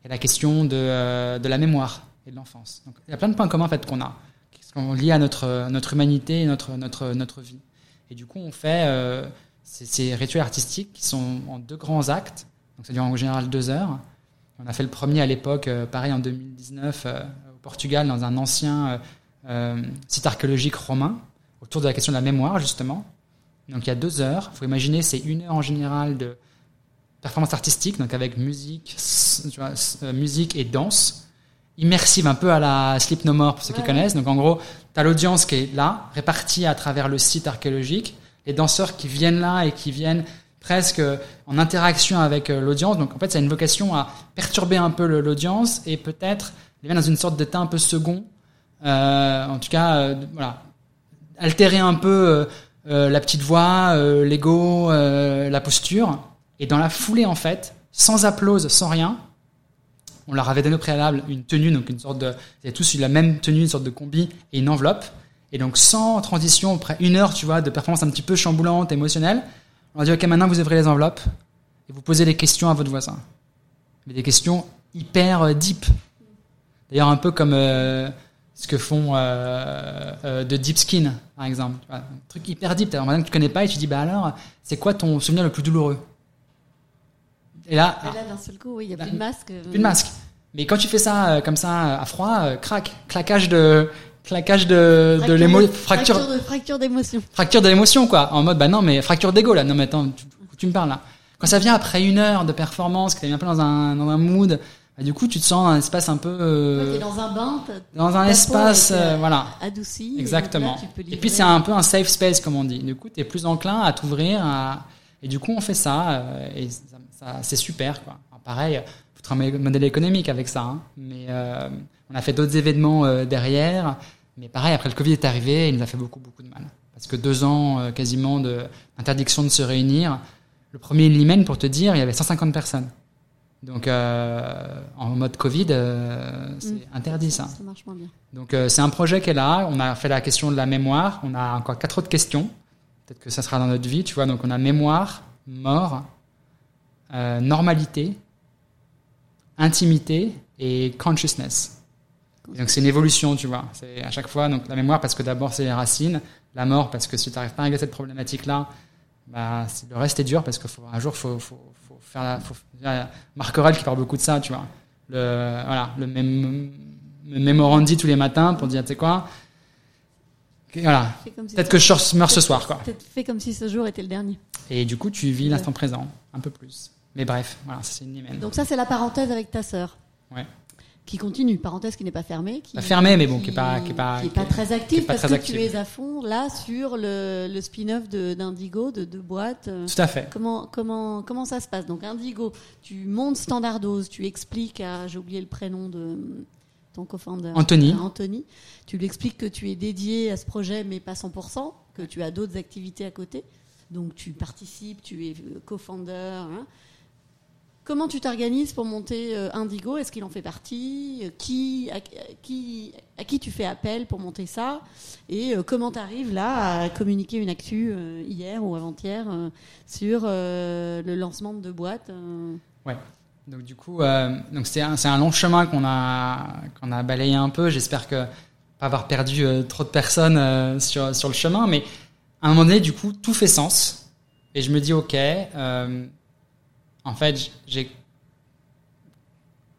Il y a la question de, de la mémoire de l'enfance. Donc, il y a plein de points communs en fait, qu'on a, qui sont liés à notre, notre humanité et notre, notre, notre vie. Et du coup, on fait euh, ces, rituels artistiques qui sont en deux grands actes. Donc, ça dure en général deux heures. On a fait le premier à l'époque, euh, pareil en 2019, euh, au Portugal, dans un ancien euh, site archéologique romain, autour de la question de la mémoire, justement. Donc, il y a deux heures. Il faut imaginer, c'est une heure en général de performance artistique, donc avec musique, musique et danse, immersive un peu à la Sleep No More pour ceux qui
Ouais.
connaissent. Donc en gros, tu as l'audience qui est là, répartie à travers le site archéologique, les danseurs qui viennent là et qui viennent presque en interaction avec euh, l'audience. Donc en fait, ça a une vocation à perturber un peu l'audience et peut-être les mettre dans une sorte d'état un peu second. Euh, en tout cas, euh, voilà, altérer un peu euh, la petite voix, l'ego, la posture. Et dans la foulée, en fait, sans applause, sans rien, on leur avait donné au préalable une tenue, donc une sorte de, ils avaient tous eu la même tenue, une sorte de combi et une enveloppe. Et donc sans transition, après une heure, tu vois, de performance un petit peu chamboulante, émotionnelle, on leur dit ok, maintenant vous ouvrez les enveloppes et vous posez les questions à votre voisin. Mais des questions hyper euh, deep. D'ailleurs un peu comme euh, ce que font euh, de Deep Skin, par exemple. Un truc hyper deep. T'as un voisin que tu connais pas et tu dis bah alors, c'est quoi ton souvenir le plus douloureux? Et là,
là, d'un seul coup, oui, il n'y a
Là,
plus de masque. euh,
plus de masque. Mais quand tu fais ça euh, comme ça à froid, euh, crac, claquage de claquage de
fracture de-
fracture
fracture de fracture d'émotion.
fracture de l'émotion quoi. En mode bah non mais fracture d'ego là. Non mais attends, tu, tu me parles là. Quand ça vient après une heure de performance, que t'es un peu dans un dans un mood, bah, du coup tu te sens dans un espace un peu euh,
Ouais, t'es dans un bain,
dans un espace euh, voilà.
adouci.
Exactement.
là,
Et puis c'est un peu un safe space comme on dit. Du coup, tu es plus enclin à t'ouvrir à... et du coup on fait ça euh, et ça, ça- c'est super quoi. Alors, pareil, faut travailler un modèle économique avec ça, hein. mais euh, on a fait d'autres événements euh, derrière. Mais pareil, après le Covid est arrivé, il nous a fait beaucoup beaucoup de mal parce que deux ans euh, quasiment d'interdiction de se réunir. Le premier Limen, pour te dire, il y avait 150 personnes. Donc en mode Covid, c'est
Mm.
interdit ça.
Ça marche moins bien.
Donc c'est un projet qui est là. On a fait la question de la mémoire. On a encore quatre autres questions. Peut-être que ça sera dans notre vie, tu vois. Donc on a mémoire, mort, euh, normalité, intimité et consciousness. Et donc c'est une évolution, tu vois. C'est à chaque fois donc la mémoire parce que d'abord c'est les racines, la mort parce que si tu n'arrives pas à régler cette problématique-là, bah le reste est dur parce que faut, un jour faut, faut, faut faire la. Faut, Marc Aurèle qui parle beaucoup de ça, tu vois. Le voilà le même me mémorandi tous les matins pour dire tu sais quoi? Voilà.
Si
Peut-être que je meurs ce soir, quoi.
Fais comme si ce jour était le dernier.
Et du coup, tu vis l'instant présent, un peu plus. Mais bref, voilà, c'est une hymen.
Donc ça, c'est la parenthèse avec ta sœur.
Ouais.
Qui continue, parenthèse qui n'est pas fermée. Qui,
Pas fermée, mais bon, qui est pas- qui est pas-
qui est pas très active parce
très
que
active.
tu es à fond là sur le, le spin-off de- d'Indigo, de deux boîtes. euh,
Tout à fait.
Comment, comment, comment ça se passe? Donc Indigo, tu montes Standardose, tu expliques à, j'ai oublié le prénom de euh, ton co-founder,
Anthony.
à Anthony, tu lui expliques que tu es dédié à ce projet mais pas 100%, que tu as d'autres activités à côté. Donc tu participes, tu es euh, co-founder. hein. Comment tu t'organises pour monter euh, Indigo? Est-ce qu'il en fait partie? Euh, qui, à, qui, tu fais appel pour monter ça? Et euh, comment tu arrives là à communiquer une actu hier ou avant-hier sur le lancement de boîtes euh,
Donc du coup, donc c'est un, un long chemin qu'on a qu'on a balayé un peu. J'espère que pas avoir perdu trop de personnes sur sur le chemin, mais à un moment donné, du coup, tout fait sens. Et je me dis, ok, en fait, j'ai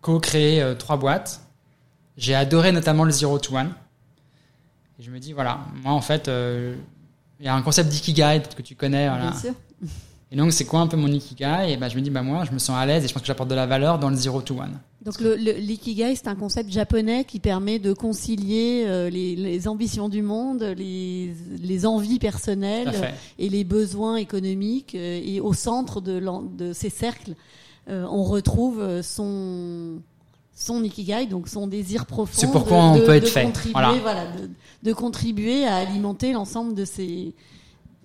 co-créé euh, trois boîtes. J'ai adoré notamment le Zero to One. Et je me dis, voilà, moi en fait, euh, il y a un concept d'ikigai que tu connais. Voilà.
Bien sûr.
Et donc, c'est quoi un peu mon ikigai? Et ben, je me dis, bah moi, je me sens à l'aise et je pense que j'apporte de la valeur dans le Zero to One.
Donc le, le- l'ikigai, c'est un concept japonais qui permet de concilier euh, les, les ambitions du monde, les, les envies personnelles et les besoins économiques. euh, et au centre de, ces cercles, euh, on retrouve son son ikigai, donc son désir profond.
C'est pourquoi
de-
on
de-
peut être fait.
Contribuer,
Voilà.
voilà, de, de contribuer à alimenter l'ensemble de ces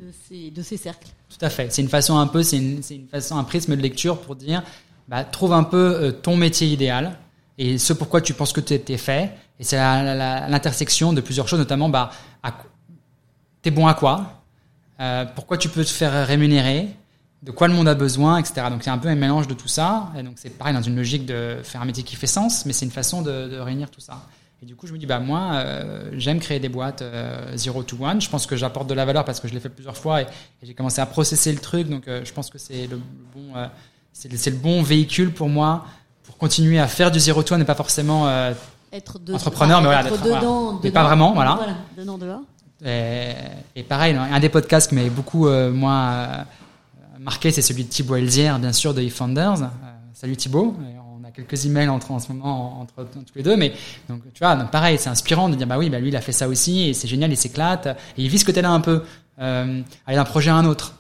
de ces, de ces cercles.
Tout à fait. C'est une façon un peu, c'est une, c'est une façon, un prisme de lecture pour dire, bah, trouve un peu euh, ton métier idéal et ce pourquoi tu penses que tu es fait. Et c'est l'intersection de plusieurs choses, notamment, bah, t'es bon à quoi, euh, pourquoi tu peux te faire rémunérer, de quoi le monde a besoin, etc. Donc c'est un peu un mélange de tout ça. Et donc c'est pareil dans une logique de faire un métier qui fait sens, mais c'est une façon de, réunir tout ça. Et du coup, je me dis, bah moi, euh, j'aime créer des boîtes euh, zero to one. Je pense que j'apporte de la valeur parce que je l'ai fait plusieurs fois et, j'ai commencé à processer le truc. Donc, je pense que c'est le, bon, c'est le, bon véhicule pour moi pour continuer à faire du zero to et pas forcément. euh,
Être de,
Entrepreneur, mais voilà,
être dedans,
voilà. Mais
dedans,
pas vraiment, voilà.
dedans, dehors.
et, et pareil, un des podcasts qui m'avait beaucoup euh, moi euh, marqué, c'est celui de Thibaut Elzière, bien sûr, de eFounders. Euh, salut Thibaut. Et on a quelques emails entre en ce moment entre, entre tous les deux, mais donc tu vois, donc pareil, c'est inspirant de dire bah oui, bah lui il a fait ça aussi et c'est génial, il s'éclate et il vit ce côté-là un peu, euh, aller d'un projet à un autre.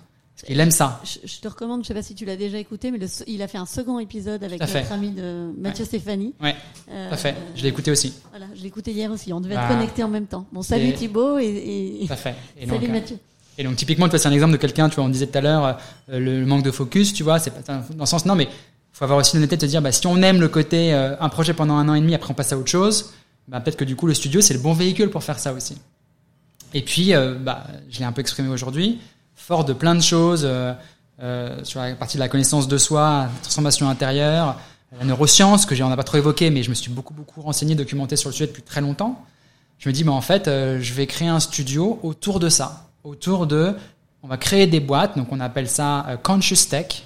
Il aime ça.
Je, je te recommande, je sais pas si tu l'as déjà écouté, mais le, il a fait un second épisode avec
fait.
notre ami de Mathieu Stéphanie.
Ouais,
Euh,
tout à fait. Je l'ai écouté aussi.
Voilà, je l'ai écouté hier aussi. On devait
Bah,
être connectés en même temps. Bon, salut
et-
Thibaut et, et-
Tout à fait. Et (laughs)
salut
donc, euh,
Mathieu.
Et donc typiquement, tu vois, c'est un exemple de quelqu'un, tu vois, on disait tout à l'heure, euh, le, le manque de focus, tu vois, c'est pas dans le sens non, mais faut avoir aussi l'honnêteté de te dire, bah, si on aime le côté euh, un projet pendant un an et demi, après on passe à autre chose, bah, peut-être que du coup le studio c'est le bon véhicule pour faire ça aussi. Et puis, euh, bah, je l'ai un peu exprimé aujourd'hui, fort de plein de choses euh, euh, sur la partie de la connaissance de soi, la transformation intérieure, la neuroscience que on n'a pas trop évoqué, mais je me suis beaucoup beaucoup renseigné, documenté sur le sujet depuis très longtemps. Je me dis, bah, en fait, euh, je vais créer un studio autour de ça, autour de, on va créer des boîtes, donc on appelle ça conscious tech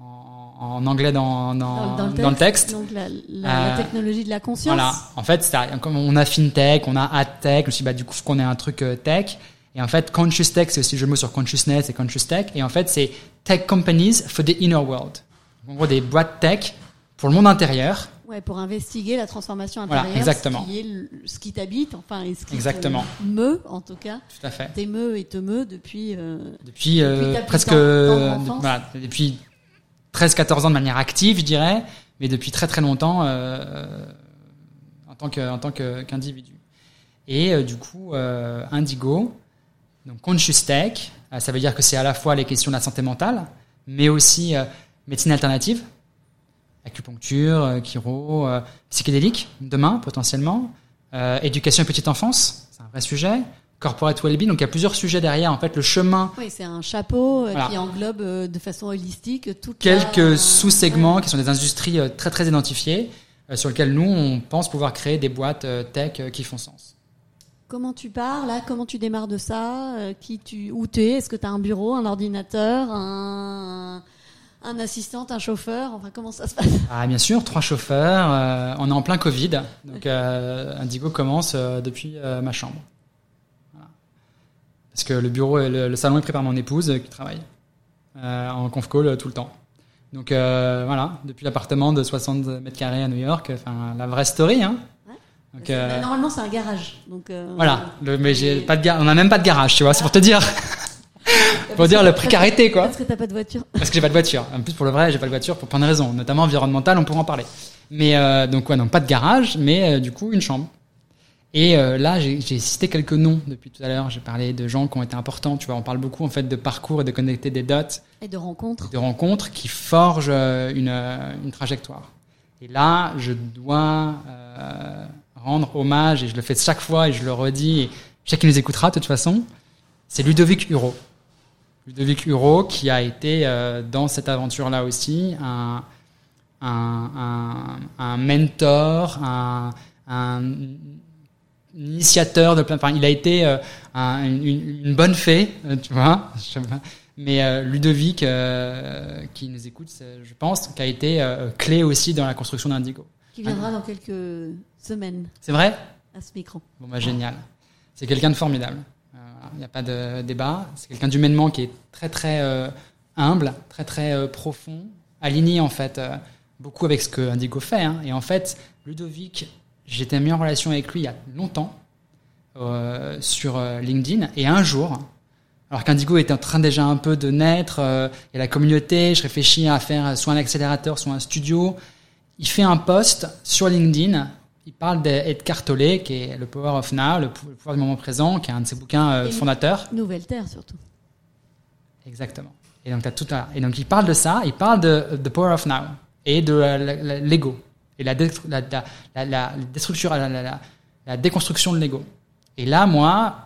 en, anglais dans, dans, dans le texte.
Donc la, la- la technologie de la conscience.
Voilà. En fait, comme on a fintech, on a adtech. Je me suis dit, bah, du coup, qu'on ait un truc tech. Et en fait, conscious tech, c'est aussi le jeu de mots sur consciousness et conscious tech. Et en fait, c'est tech companies for the inner world. En gros, des boîtes tech pour le monde intérieur.
Ouais, pour investiguer la transformation
Voilà,
intérieure.
exactement.
Ce qui est le- ce qui t'habite, enfin, et ce qui
Exactement.
te meut, en tout cas.
Tout à fait.
T'émeut et te meut depuis. euh,
Depuis, euh,
Depuis
presque,
enfance.
voilà, depuis 13-14 ans de manière active, je dirais, mais depuis très très longtemps euh, en tant qu'individu. Et euh, du coup, euh, Indigo, donc conscious tech, euh, ça veut dire que c'est à la fois les questions de la santé mentale, mais aussi euh, médecine alternative, acupuncture, euh, chiro, euh, psychédélique, demain potentiellement, éducation et petite enfance, c'est un vrai sujet, corporate well-being, donc il y a plusieurs sujets derrière. En fait, le chemin
Oui, c'est un chapeau
Voilà.
qui englobe de façon holistique toute
quelques
la-
sous-segments
Ouais.
qui sont des industries très très identifiées sur lesquelles nous on pense pouvoir créer des boîtes tech qui font sens.
Comment tu pars là Comment tu démarres de ça Euh, Qui tu Où tu es Est-ce que tu as un bureau, un ordinateur, un, assistant, un chauffeur Enfin, comment ça se passe?
Ah bien sûr, trois chauffeurs, euh, on est en plein Covid, donc euh, Indigo commence depuis ma chambre. Parce que le bureau, et le, salon est pris par mon épouse qui travaille en conf call tout le temps. Donc voilà, depuis l'appartement de 60 mètres carrés à New York, enfin la vraie story. Hein. Donc, euh,
bah, Normalement, c'est un garage. Donc, euh,
Voilà, le, mais j'ai pas de on a même pas de garage, tu vois, c'est pour te dire, (laughs) pour dire la précarité quoi.
Parce que t'as pas de voiture.
Parce que j'ai pas de voiture. En plus pour le vrai, j'ai pas de voiture pour plein de raisons, notamment environnementales, on pourra en parler. Mais euh, donc ouais, donc pas de garage, mais euh, du coup une chambre. Et euh, là, j'ai cité quelques noms depuis tout à l'heure. J'ai parlé de gens qui ont été importants. Tu vois, on parle beaucoup en fait de parcours et de connecter des dots,
Et de rencontres.
de rencontres qui forgent euh, une, une trajectoire. Et là, je dois euh, rendre hommage, et je le fais chaque fois, et je le redis, et qu'il nous écoutera de toute façon, c'est Ludovic Huro. Ludovic Huro qui a été euh, dans cette aventure-là aussi un, un, mentor, un, initiateur de plein. Il a été euh, un- une, bonne fée, euh, tu vois. (laughs) Mais Ludovic, qui nous écoute, je pense, qui a été clé aussi dans la construction d'Indigo.
Qui viendra dans quelques semaines
C'est vrai
à ce micro.
Bon, bah, génial. C'est quelqu'un de formidable. Euh, Il n'y a pas de débat. C'est quelqu'un d'humainement qui est très, très euh, humble, très, très euh, profond, aligné, en fait, euh, beaucoup avec ce que Indigo fait. hein. Et en fait, Ludovic, j'étais mis en relation avec lui il y a longtemps euh, sur euh, LinkedIn. Et un jour, alors qu'Indigo était en train déjà un peu de naître, euh, et la communauté, je réfléchis à faire soit un accélérateur, soit un studio, il fait un post sur LinkedIn. Il parle d'Ed Cartolé, qui est le Power of Now, le pou- le pouvoir du moment présent, qui est un de ses bouquins euh,
Et-
fondateurs.
Nouvelle Terre surtout.
Exactement. Et donc, t'as tout un- et donc, il parle de ça, il parle de The Power of Now et de la- l'ego et la, la, la, la, la déconstruction de l'ego. Et là, moi,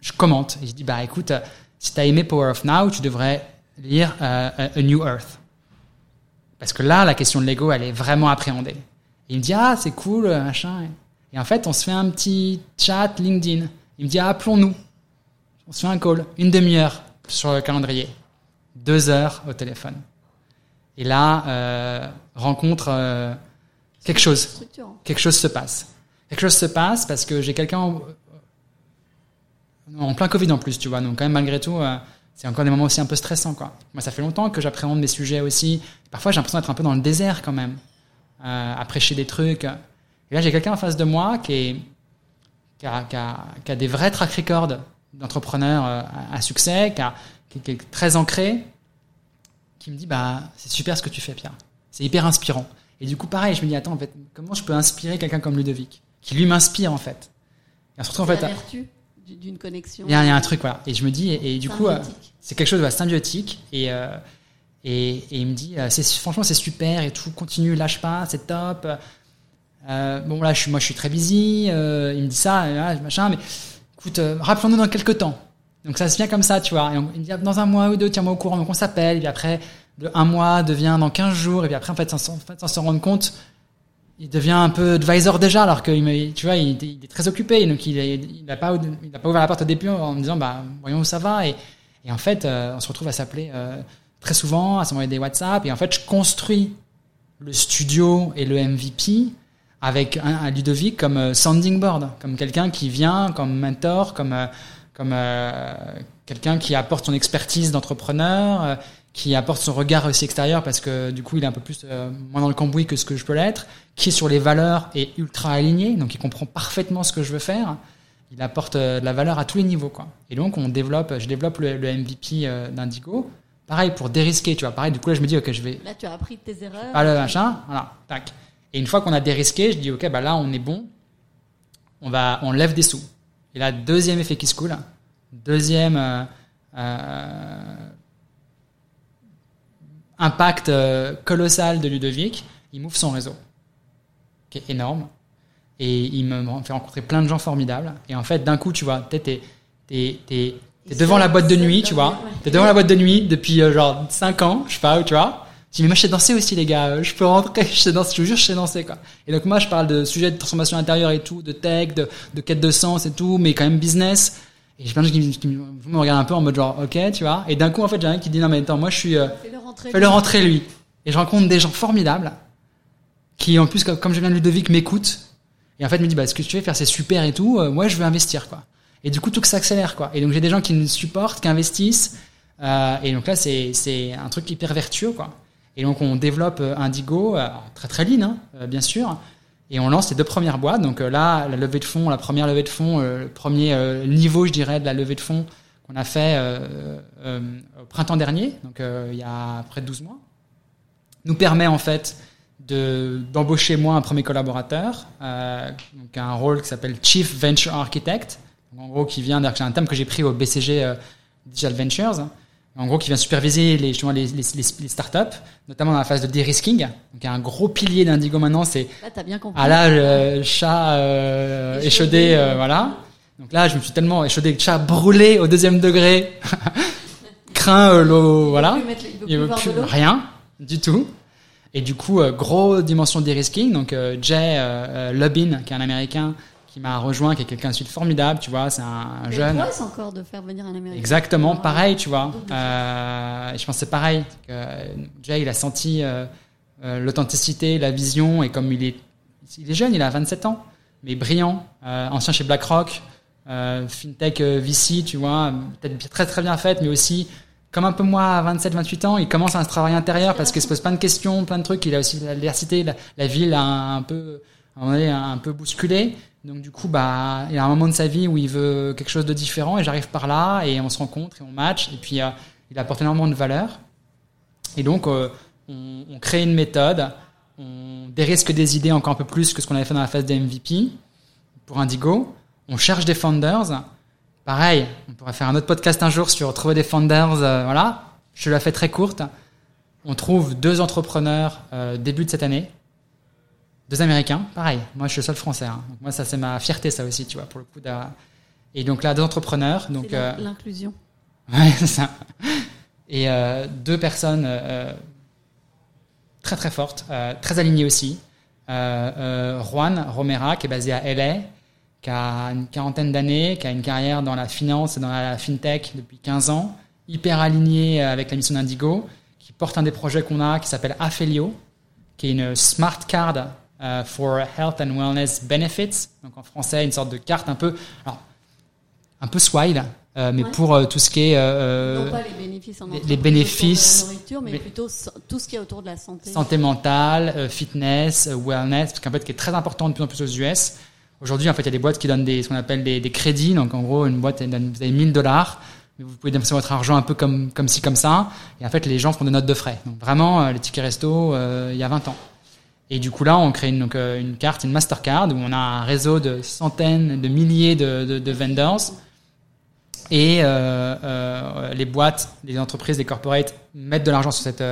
je commente et je dis bah écoute, euh, si t'as aimé Power of Now, tu devrais lire euh, A New Earth. Parce que là, la question de l'ego, elle est vraiment appréhendée. Et il me dit ah c'est cool euh, machin. Et en fait, on se fait un petit chat LinkedIn. Il me dit ah, appelons-nous. On se fait un call, une demi-heure sur le calendrier, deux heures au téléphone. Et là, euh, rencontre euh, quelque chose quelque chose se passe. Quelque chose se passe parce que j'ai quelqu'un en, en plein Covid en plus, tu vois. Donc quand même malgré tout, euh, c'est encore des moments aussi un peu stressants, quoi. Moi, ça fait longtemps que j'appréhende mes sujets aussi. Parfois, j'ai l'impression d'être un peu dans le désert quand même, euh, à prêcher des trucs. Et là, j'ai quelqu'un en face de moi qui est qui a, qui a- qui a des vrais track records d'entrepreneurs euh, à, à succès, qui, a- qui- qui est très ancré, qui me dit bah c'est super ce que tu fais Pierre, c'est hyper inspirant. Et du coup pareil, je me dis attends en fait comment je peux inspirer quelqu'un comme Ludovic qui lui m'inspire en fait.
Et surtout en fait la vertu d'une connexion.
Il y, a, un truc voilà et je me dis et, du coup euh, c'est quelque chose de symbiotique et euh, et, et, il me dit c'est franchement c'est super et tout continue lâche pas c'est top. Euh, bon là je suis moi je suis très busy il me dit ça machin mais écoute rappelons-nous dans quelques temps donc ça se vient comme ça, tu vois. Et on, il dit, dans un mois ou deux, tiens-moi au courant, donc on s'appelle, et puis après, de un mois devient dans 15 jours, et puis après, en fait, sans, en fait, sans se rendre compte, il devient un peu advisor déjà, alors que, tu vois, il, est très occupé, donc il, n'a pas, pas ouvert la porte au début en me disant, bah, voyons où ça va, et, en fait, euh, on se retrouve à s'appeler euh, très souvent, à s'envoyer des WhatsApp, et en fait, je construis le studio et le MVP avec un, Ludovic comme euh, sounding board, comme quelqu'un qui vient, comme mentor, comme comme euh, quelqu'un qui apporte son expertise d'entrepreneur, qui apporte son regard aussi extérieur parce que du coup il est un peu plus euh, moins dans le cambouis que ce que je peux l'être, qui est sur les valeurs et ultra aligné, donc il comprend parfaitement ce que je veux faire. Il apporte de la valeur à tous les niveaux quoi. Et donc on développe, je développe le, MVP d'Indigo. Pareil pour dérisquer, tu vois. Pareil, du coup là je me dis ok je vais.
Là tu as appris de tes erreurs.
Ah le machin, voilà, tac. Et une fois qu'on a dérisqué, je dis ok bah là on est bon, on va, on lève des sous. Et là, deuxième effet qui se coule. Deuxième euh, euh, impact euh, colossal de Ludovic, il m'ouvre son réseau, qui est énorme. Et il me fait rencontrer plein de gens formidables. Et en fait, d'un coup, tu vois, t'es, devant la boîte de nuit, tu vois. T'es devant la boîte de nuit depuis genre 5 ans, je sais pas, tu vois. Tu dis, mais moi, je sais danser aussi, les gars. Je peux rentrer, (laughs) je sais danser, je vous jure, je sais danser, quoi. Et donc, moi, je parle de sujets de transformation intérieure et tout, de tech, de, de quête de sens et tout, mais quand même business. Et j'ai plein de gens qui, me regardent un peu en mode genre, ok, tu vois. Et d'un coup, en fait, j'ai un qui dit, non, mais attends, moi, je suis, euh,
fais-le rentrer,
fais -le rentrer lui. Et je rencontre des gens formidables qui, en plus, comme je viens de Ludovic, m'écoutent. Et en fait, me dit, bah, ce que tu veux faire, c'est super et tout. Euh, moi, je veux investir, quoi. Et du coup, tout que ça accélère, quoi. Et donc, j'ai des gens qui me supportent, qui investissent. Euh, et donc là, c'est, c'est un truc hyper vertueux, quoi. Et donc on développe euh, Indigo, très très lean, hein, bien sûr, et on lance les deux premières boîtes. Donc là, la levée de fonds, la première levée de fonds, le premier niveau, je dirais, de la levée de fonds qu'on a fait au printemps dernier, donc il y a près de 12 mois, nous permet en fait de d'embaucher moi un premier collaborateur, donc un rôle qui s'appelle Chief Venture Architect, en gros qui vient, c'est un thème que j'ai pris au BCG Digital Ventures en gros, qui vient superviser les, justement, les, les, les, startups, notamment dans la phase de de-risking. Donc, il y a un gros pilier d'Indigo maintenant, c'est
là, as bien compris.
Ah là, le chat euh, échaudé, euh, voilà. Donc là, je me suis tellement échaudé, chat brûlé au deuxième degré, (laughs) craint euh, l'eau, voilà.
Il veut plus,
rien du tout. Et du coup, euh, gros dimension de de-risking. Donc Jay Lubin, qui est un Américain, qui m'a rejoint, qui est quelqu'un de formidable, tu vois, c'est un, jeune.
C'est encore de faire venir un Américain.
Exactement, pareil, tu vois. Euh, je pense c'est pareil. Que Jay, il a senti euh, euh, l'authenticité, la vision, et comme il est, il est jeune, il a 27 ans, mais brillant, euh, ancien chez BlackRock, euh, fintech VC, tu vois, peut-être très très bien faite, mais aussi comme un peu moi à 27, 28 ans, il commence à un travail intérieur parce qu'il se pose plein de questions, plein de trucs. Il a aussi l'adversité, la, la ville a un, un peu, un, un peu bousculé. Donc du coup, bah, il y a un moment de sa vie où il veut quelque chose de différent et j'arrive par là et on se rencontre et on match et puis euh, il apporte énormément de valeur. Et donc euh, on, crée une méthode, on dérisque des idées encore un peu plus que ce qu'on avait fait dans la phase des MVP pour Indigo. On cherche des founders. Pareil, on pourrait faire un autre podcast un jour sur trouver des founders. Euh, voilà, je la fais très courte. On trouve deux entrepreneurs début de cette année deux Américains, pareil. Moi, je suis le seul Français. Hein. Donc, moi, ça, c'est ma fierté, ça aussi, tu vois, pour le coup. Et donc là, deux entrepreneurs. Donc
euh... l'inclusion. (laughs)
Ouais, c'est ça. Et euh, deux personnes euh, très très fortes, très alignées aussi. Juan Romera, qui est basé à LA, qui a une quarantaine d'années, qui a une carrière dans la finance et dans la fintech depuis 15 ans, hyper aligné avec la mission d'Indigo, qui porte un des projets qu'on a qui s'appelle Afelio, qui est une smart card uh, for Health and Wellness Benefits, donc en français une sorte de carte un peu, alors, un peu swile, euh, mais ouais. pour euh, tout ce qui est
euh, non pas les bénéfices, en
les, bénéfices,
de la nourriture, mais, mais, plutôt tout ce qui est autour de la santé,
santé mentale, euh, fitness, euh, wellness, parce qu'en fait qui est très important de plus en plus aux US. Aujourd'hui, en fait, il y a des boîtes qui donnent des, ce qu'on appelle des, des, crédits. Donc, en gros, une boîte, vous avez 1000 dollars. mais vous pouvez dépenser votre argent un peu comme comme ci comme ça. Et en fait, les gens font des notes de frais. Donc vraiment, euh, les tickets resto, euh, il y a 20 ans. Et du coup là, on crée une, donc, euh, une carte, une Mastercard, où on a un réseau de centaines, de milliers de, de, de vendors. Et euh, euh, les boîtes, les entreprises, les corporates mettent de l'argent sur cette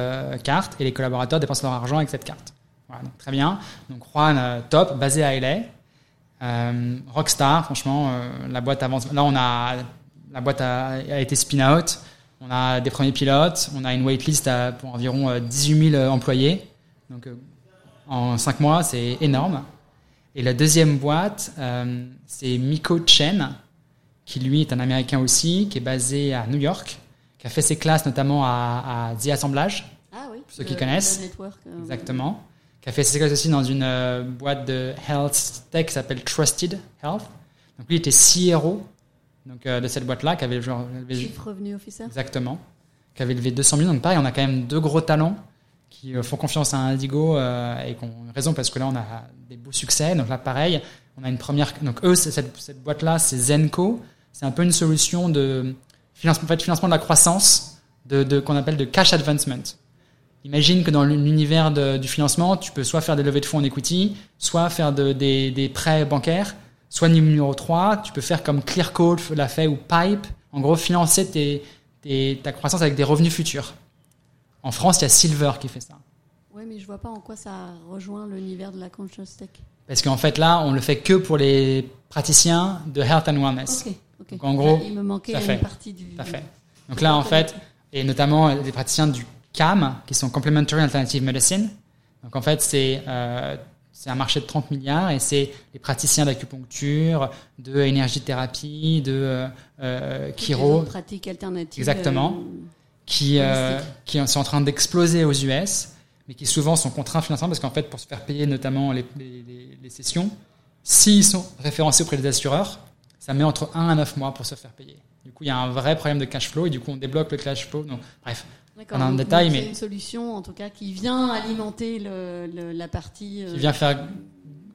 carte et les collaborateurs dépensent leur argent avec cette carte. Voilà, donc très bien. Donc Juan, top, basé à LA. Rockstar, franchement, la boîte avance. Là, on a la boîte a, été spin out. On a des premiers pilotes. On a une waitlist pour environ euh, 18 000 employés. Donc en 5 mois, c'est énorme. Et la deuxième boîte, euh, c'est Miko Chen, qui lui est un Américain aussi, qui est basé à New York, qui a fait ses classes notamment à, à The Assemblage,
Ah oui.
ceux qui
le-
connaissent.
le network, euh,
exactement, qui a fait ses classes aussi dans une euh, boîte de health tech qui s'appelle Trusted Health. Donc lui était CRO donc, de cette boîte-là, qui avait genre,
Chief Revenu Officer.
Exactement. Qui avait levé 200 millions. Donc pareil, on a quand même deux gros talents qui euh, font confiance à Indigo euh, et qui ont raison parce que là, on a des beaux succès. Donc là, pareil, on a une première. Donc eux, cette, boîte-là, c'est Zenco. C'est un peu une solution de financement, en fait, financement de la croissance, de, qu'on appelle de cash advancement. Imagine que dans l'univers du financement, tu peux soit faire des levées de fonds en equity, soit faire de- des, des prêts bancaires, soit numéro 3, tu peux faire comme Clearcode l'a fait ou Pipe, en gros financer ta croissance avec des revenus futurs. En France, il y a Silver qui fait ça.
Oui, mais je vois pas en quoi ça rejoint l'univers de la conscious tech.
Parce qu'en fait, là, on le fait que pour les praticiens de Health and Wellness.
Ok, ok.
Donc, en gros,
il me manquait
ça
une
fait.
partie du.
À fait. Donc là, en fait, et notamment euh, des praticiens du CAM, qui sont Complementary Alternative Medicine. Donc en fait, c'est euh, c'est un marché de 30 milliards et c'est les praticiens d'acupuncture, de énergie-thérapie, de euh, euh,
les
chiro,
pratiques alternatives.
Exactement.
euh,
qui, euh, qui sont en train d'exploser aux US, mais qui souvent sont contraints financièrement parce qu'en fait, pour se faire payer notamment les, les, les- sessions, s'ils sont référencés auprès des assureurs, ça met entre 1 à 9 mois pour se faire payer. Du coup, il y a un vrai problème de cash flow et du coup, on débloque le cash flow. Donc, bref. Dans le
donc-
détail, mais-
C'est une solution, en tout cas, qui vient alimenter le, le- la partie. euh,
qui vient faire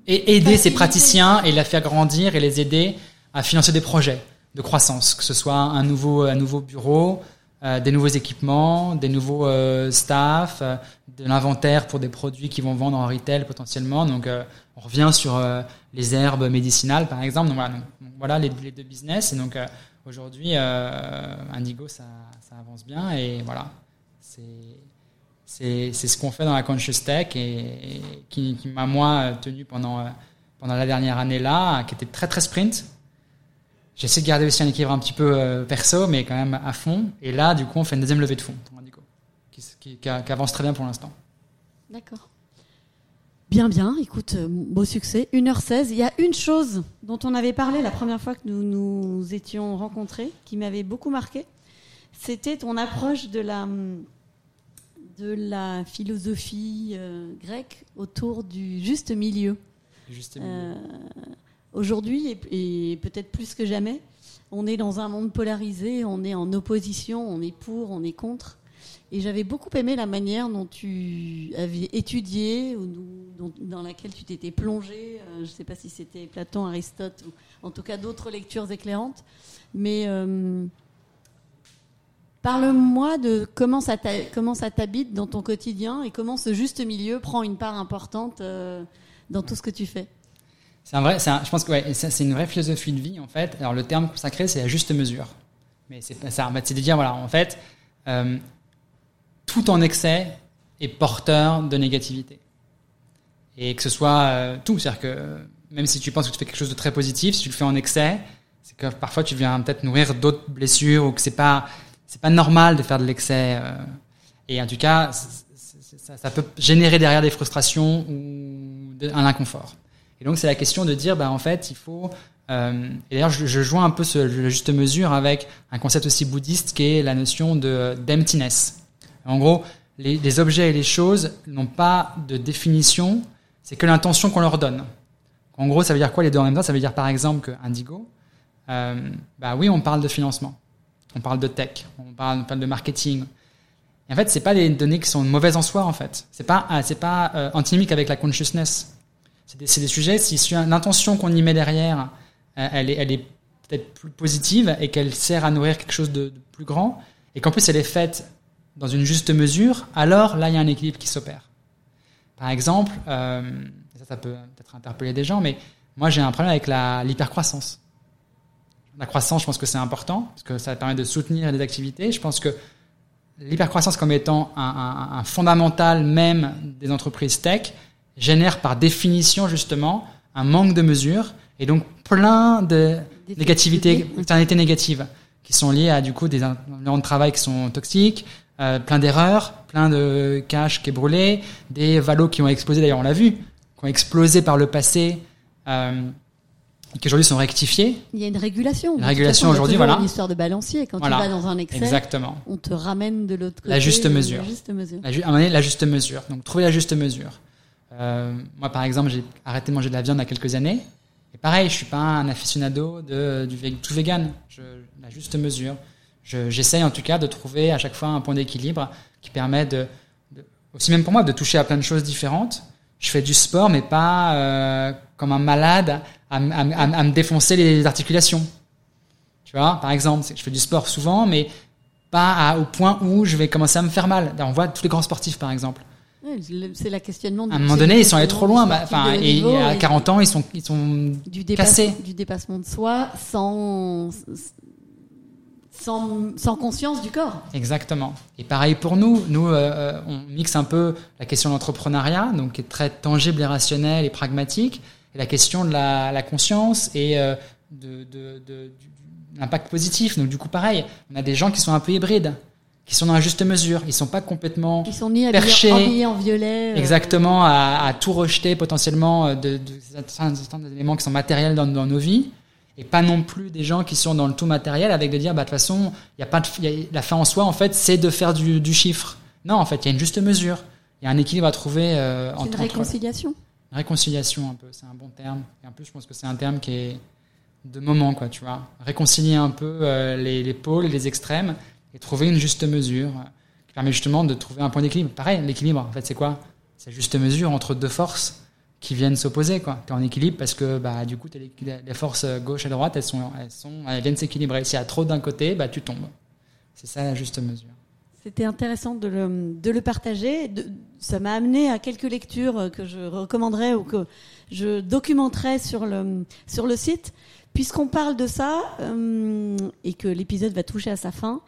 et aider ces praticiens et les faire grandir et les aider à financer des projets de croissance, que ce soit un nouveau, un nouveau bureau, euh, des nouveaux équipements, des nouveaux euh, staff, euh, de l'inventaire pour des produits qui vont vendre en retail potentiellement. Donc, on revient sur les herbes médicinales, par exemple. Donc, voilà, les, deux business. Et donc, aujourd'hui, Indigo, ça, avance bien. Et voilà, c'est ce qu'on fait dans la Conscious Tech et, qui, qui m'a moi tenu pendant pendant la dernière année là, qui était très très sprint. J'essaie de garder aussi un équilibre un petit peu euh, perso, mais quand même à fond. Et là, du coup, on fait une deuxième levée de fonds pour Indigo, qui, avance très bien pour l'instant.
D'accord. Bien, bien. Écoute, euh, beau succès. 1h16. Il y a une chose dont on avait parlé la première fois que nous nous étions rencontrés, qui m'avait beaucoup marqué. C'était ton approche de la, de la philosophie euh, grecque autour du juste milieu.
Juste
Euh, Aujourd'hui, et, peut-être plus que jamais, on est dans un monde polarisé, on est en opposition, on est pour, on est contre. Et j'avais beaucoup aimé la manière dont tu avais étudié, ou dans laquelle tu t'étais plongé. Euh, je ne sais pas si c'était Platon, Aristote, ou en tout cas d'autres lectures éclairantes. Mais euh, parle-moi de comment ça t'a- comment ça t'habite dans ton quotidien et comment ce juste milieu prend une part importante euh, dans tout ce que tu fais.
C'est un vrai, un- je pense que ouais, c'est une vraie philosophie de vie en fait. Alors le terme consacré, c'est la juste mesure. Mais c'est ça. En fait, c'est de dire voilà, en fait, euh, tout en excès est porteur de négativité. Et que ce soit euh, tout, c'est-à-dire que même si tu penses que tu fais quelque chose de très positif, si tu le fais en excès, c'est que parfois tu viens peut-être nourrir d'autres blessures ou que c'est pas c'est pas normal de faire de l'excès. euh. et en tout cas, ça, peut générer derrière des frustrations ou un inconfort. Et donc c'est la question de dire, bah en fait, il faut. euh, et d'ailleurs, je, joins un peu ce, la juste mesure avec un concept aussi bouddhiste qui est la notion de d'emptiness. En gros, les, objets et les choses n'ont pas de définition, c'est que l'intention qu'on leur donne. En gros, ça veut dire quoi les deux en même temps? Ça veut dire par exemple que Indigo, euh, bah oui, on parle de financement, on parle de tech, on parle, on parle de marketing. Et en fait, c'est pas des données qui sont mauvaises en soi en fait. C'est pas euh, c'est pas euh, antinomique avec la consciousness. C'est des, sujets si l'intention qu'on y met derrière, euh, elle est peut-être plus positive et qu'elle sert à nourrir quelque chose de, plus grand, et qu'en plus elle est faite dans une juste mesure, alors là il y a un équilibre qui s'opère. Par exemple, euh, ça, peut peut-être interpeller des gens, mais moi j'ai un problème avec l'hypercroissance. La croissance, je pense que c'est important, parce que ça permet de soutenir les activités. Je pense que l'hypercroissance comme étant un fondamental même des entreprises tech génère par définition justement un manque de mesure et donc plein de négativités, externalités négatives qui sont liées à du coup des environnements de travail qui sont toxiques, euh, plein d'erreurs, plein de cash qui est brûlé, des valos qui ont explosé d'ailleurs on l'a vu, qui ont explosé par le passé euh, qui aujourd'hui sont rectifiés.
Il y a une régulation.
Une régulation aujourd'hui, voilà.
Une histoire de balancier. Quand
Voilà.
tu vas dans un excès,
Exactement.
on te ramène de l'autre côté.
La juste mesure.
La juste mesure.
La, ju- à un moment donné, la juste mesure. Donc, trouver la juste mesure. Euh, moi, par exemple, j'ai arrêté de manger de la viande il y a quelques années. Et pareil, je suis pas un aficionado du tout vegan. La juste mesure. Je- J'essaye en tout cas de trouver à chaque fois un point d'équilibre qui permet de, aussi même pour moi, de toucher à plein de choses différentes. Je fais du sport, mais pas euh, comme un malade à, à me défoncer les articulations. Tu vois, par exemple, je fais du sport souvent, mais pas au point où je vais commencer à me faire mal. On voit tous les grands sportifs, par exemple.
C'est la questionnement.
À un moment donné, ils sont allés trop loin. bah,
Enfin,
et, et à 40 ans, ils sont, ils sont
du,
cassés.
du dépassement de soi sans, sans, sans conscience du corps.
Exactement. Et pareil pour nous. Nous, euh, euh, on mixe un peu la question de l'entrepreneuriat, donc qui est très tangible et rationnel et pragmatique, et la question de la, la conscience et euh, de, de, de- du- de l'impact positif. Donc du coup, pareil, on a des gens qui sont un peu hybrides, qui sont dans la juste mesure. Ils sont pas complètement
Ils sont ni
Perchés.
habillés, habillés en violet. euh,
exactement à, à tout rejeter potentiellement euh, de, de certains, éléments qui sont matériels dans, dans nos vies et pas non plus des gens qui sont dans le tout matériel avec de dire bah de toute façon il y a pas de, il y a- la fin en soi en fait c'est de faire du, du chiffre non en fait il y a une juste mesure il y a un équilibre à trouver euh,
C'est
entre,
une
entre-
réconciliation.
réconciliation un peu c'est un bon terme et en plus je pense que c'est un terme qui est de moment quoi tu vois réconcilier un peu euh, les, les pôles et les extrêmes et trouver une juste mesure euh, qui permet justement de trouver un point d'équilibre. Pareil l'équilibre en fait c'est quoi? C'est juste mesure entre deux forces qui viennent s'opposer tu es en équilibre parce que bah du coup les, les forces euh, gauche et droite elles sont elles sont elles viennent s'équilibrer. S'il y a trop d'un côté bah tu tombes. C'est ça la juste mesure.
C'était intéressant de le, de le partager. Ça m'a amené à quelques lectures euh, que je recommanderais ou que je documenterai sur le, sur le site. Puisqu'on parle de ça et que l'épisode va toucher à sa fin,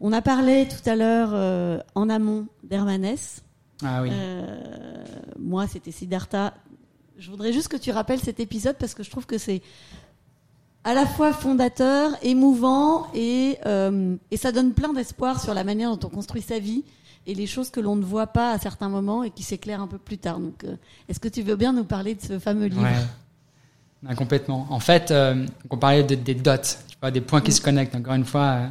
on a parlé tout à l'heure euh, en amont d'Hermanès.
ah oui
Euh, moi, c'était Siddhartha. Je voudrais juste que tu rappelles cet épisode parce que je trouve que c'est à la fois fondateur, émouvant et, euh, et ça donne plein d'espoir sur la manière dont on construit sa vie et les choses que l'on ne voit pas à certains moments et qui s'éclairent un peu plus tard. Donc, est-ce que tu veux bien nous parler de ce fameux livre?
Ouais. Complètement. En fait, on parlait de- des dots, tu vois, des points qui se connectent. Encore une fois,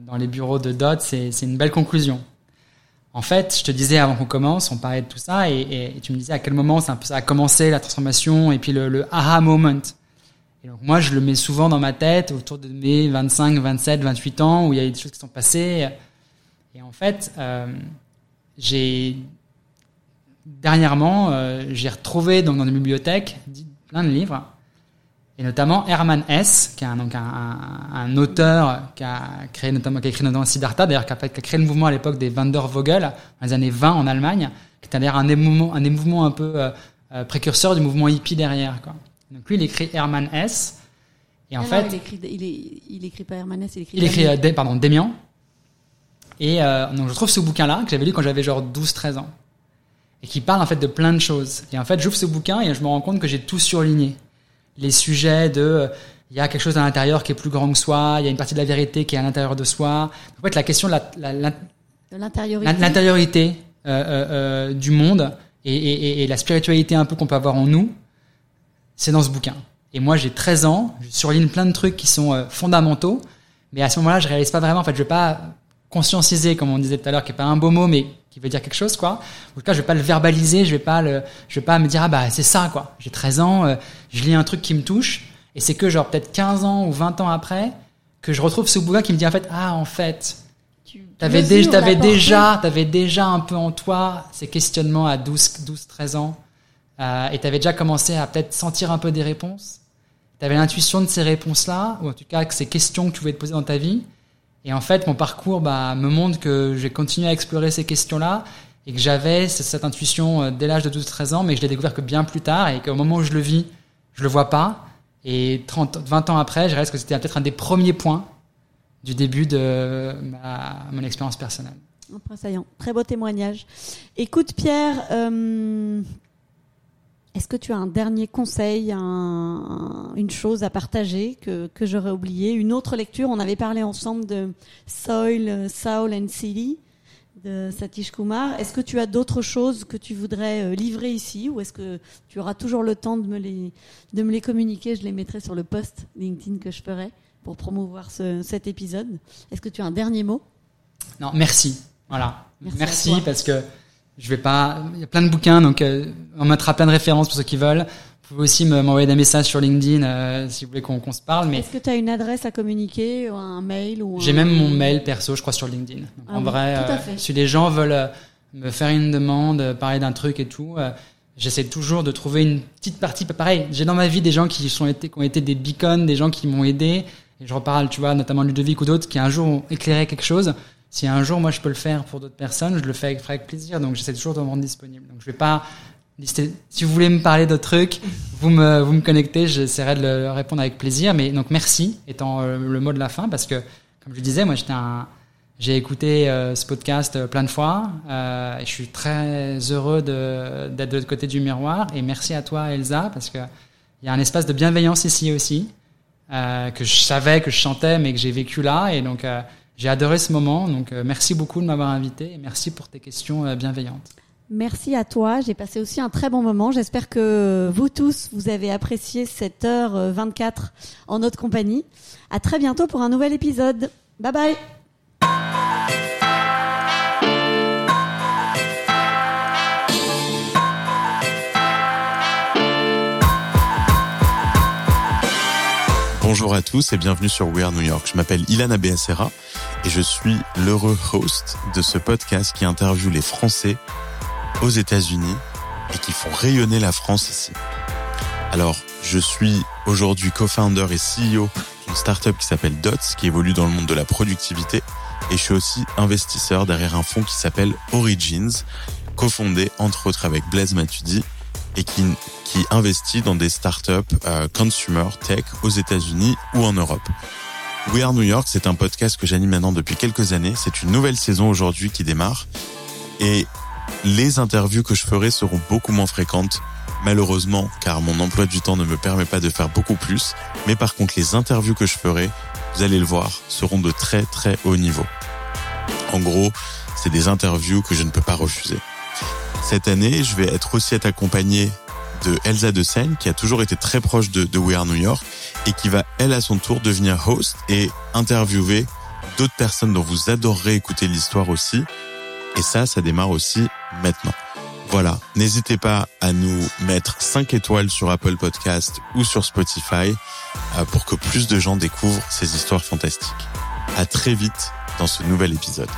dans les bureaux de dots, c'est une belle conclusion. En fait, je te disais avant qu'on commence, on parlait de tout ça, et, tu me disais à quel moment ça, a commencé la transformation, et puis le, le aha moment. Et donc moi, je le mets souvent dans ma tête autour de mes 25, 27, 28 ans, où il y a des choses qui sont passées. Et en fait, euh, j'ai dernièrement, euh, j'ai retrouvé dans une bibliothèque plein de livres, et notamment Hermann Hesse, qui est un, donc un, un- un auteur qui a créé notamment, qui a écrit notamment Siddhartha, d'ailleurs qui a, fait- qui a créé le mouvement à l'époque des Wandervogel, dans les années 20 en Allemagne, qui était d'ailleurs un des mouvements, un des mouvements un peu euh, euh, précurseurs du mouvement hippie derrière. Quoi. Donc lui, il écrit Hermann Hesse, et en
Ah non,
fait,
il écrit, il, est- il écrit pas il écrit.
il écrit,
Damien.
euh, pardon, Démian. Et euh, donc je trouve ce bouquin-là, que j'avais lu quand j'avais genre 12-13 ans. Et qui parle en fait de plein de choses. Et en fait, j'ouvre ce bouquin et je me rends compte que j'ai tout surligné. Les sujets de... euh, Il y a quelque chose à l'intérieur qui est plus grand que soi, il y a une partie de la vérité qui est à l'intérieur de soi. En fait, la question de la- la-
l'intériorité.
euh, euh, du monde et, et- et- et la spiritualité un peu qu'on peut avoir en nous, c'est dans ce bouquin. Et moi, j'ai 13 ans, je surligne plein de trucs qui sont fondamentaux, mais à ce moment-là, je réalise pas vraiment. En fait, je vais pas conscientiser, comme on disait tout à l'heure, qui est pas un beau mot, mais qui veut dire quelque chose, quoi. En tout cas, je vais pas le verbaliser, je vais pas le, je vais pas me dire ah bah c'est ça, quoi. J'ai 13 ans, euh, je lis un truc qui me touche, et c'est que genre peut-être 15 ans ou 20 ans après que je retrouve ce bouquin qui me dit en fait ah en fait
Tu
T'avais déjà, t'avais
portée.
déjà, t'avais déjà un peu en toi ces questionnements à 12, 12 13 ans. Euh, et t'avais déjà commencé à peut-être sentir un peu des réponses. tu avais l'intuition de ces réponses-là, ou en tout cas que ces questions que tu voulais te poser dans ta vie. Et en fait, mon parcours bah, me montre que j'ai continué à explorer ces questions-là et que j'avais cette intuition euh, dès l'âge de 12-13 ans, mais que je l'ai découvert que bien plus tard et qu'au moment où je le vis, je le vois pas. Et 30, 20 ans après, je réalise que c'était peut-être un des premiers points du début de mon expérience personnelle.
Impressionnant. Très beau témoignage. Écoute, Pierre, euh, est-ce que tu as un dernier conseil, un, une chose à partager que, que j'aurais oublié Une autre lecture? On avait parlé ensemble de Soil, Soul and City de Satish Kumar. Est-ce que tu as d'autres choses que tu voudrais euh, livrer ici ou est-ce que tu auras toujours le temps de me les, de me les communiquer? Je les mettrai sur le post LinkedIn que je ferai pour promouvoir ce, cet épisode. Est-ce que tu as un dernier mot?
Non, merci. Voilà. Merci, merci parce que je vais pas. Il y a plein de bouquins, donc euh, on mettra plein de références pour ceux qui veulent. Vous pouvez aussi m'envoyer des messages sur LinkedIn euh, si vous voulez qu'on se parle. Mais
est-ce que tu as une adresse à communiquer, ou un mail ou
J'ai même mon mail perso, je crois, sur LinkedIn.
Ah
en
oui,
vrai, euh, si les gens veulent euh, me faire une demande, parler d'un truc et tout, euh, j'essaie toujours de trouver une petite partie. Pareil, j'ai dans ma vie des gens qui sont été, qui ont été des beacons, des gens qui m'ont aidé. Et je reparle, tu vois, notamment Ludovic ou d'autres qui un jour ont éclairé quelque chose. Si un jour moi je peux le faire pour d'autres personnes, je le fais avec, avec plaisir. Donc j'essaie toujours de me rendre disponible. Donc je vais pas. Si vous voulez me parler d'autres trucs, vous me vous me connectez, j'essaierai de le répondre avec plaisir. Mais donc merci étant euh, le mot de la fin parce que comme je disais, moi j'étais j'ai écouté euh, ce podcast euh, plein de fois et je suis très heureux de- d'être de l'autre côté du miroir. Et merci à toi, Elsa, parce que il y a un espace de bienveillance ici aussi que je savais que je chantais, mais que j'ai vécu là. Et donc j'ai adoré ce moment. Donc merci beaucoup de m'avoir invité et merci pour tes questions bienveillantes.
Merci à toi. J'ai passé aussi un très bon moment. J'espère que vous tous, vous avez apprécié cette heure euh, 24 en notre compagnie. À très bientôt pour un nouvel épisode. Bye bye.
Bonjour à tous et bienvenue sur We Are New York. Je m'appelle Ilana Beacera et je suis l'heureux host de ce podcast qui interviewe les Français aux États-Unis et qui font rayonner la France ici. Alors, je suis aujourd'hui co-founder et CEO d'une startup qui s'appelle Dots, qui évolue dans le monde de la productivité. Et je suis aussi investisseur derrière un fonds qui s'appelle Origins, cofondé entre autres avec Blaise Matudi et qui, qui investit dans des startups euh, consumer tech aux États-Unis ou en Europe. We Are New York, c'est un podcast que j'anime maintenant depuis quelques années. C'est une nouvelle saison aujourd'hui qui démarre. Et les interviews que je ferai seront beaucoup moins fréquentes, malheureusement, car mon emploi du temps ne me permet pas de faire beaucoup plus. Mais par contre, les interviews que je ferai, vous allez le voir, seront de très très haut niveau. En gros, c'est des interviews que je ne peux pas refuser. Cette année, je vais être aussi être accompagné de Elsa de Seine, qui a toujours été très proche de, de We Are New York, et qui va, elle, à son tour, devenir host et interviewer d'autres personnes dont vous adorerez écouter l'histoire aussi. Et ça, ça démarre aussi maintenant. Voilà, n'hésitez pas à nous mettre 5 étoiles sur Apple Podcast ou sur Spotify euh, pour que plus de gens découvrent ces histoires fantastiques. À très vite dans ce nouvel épisode.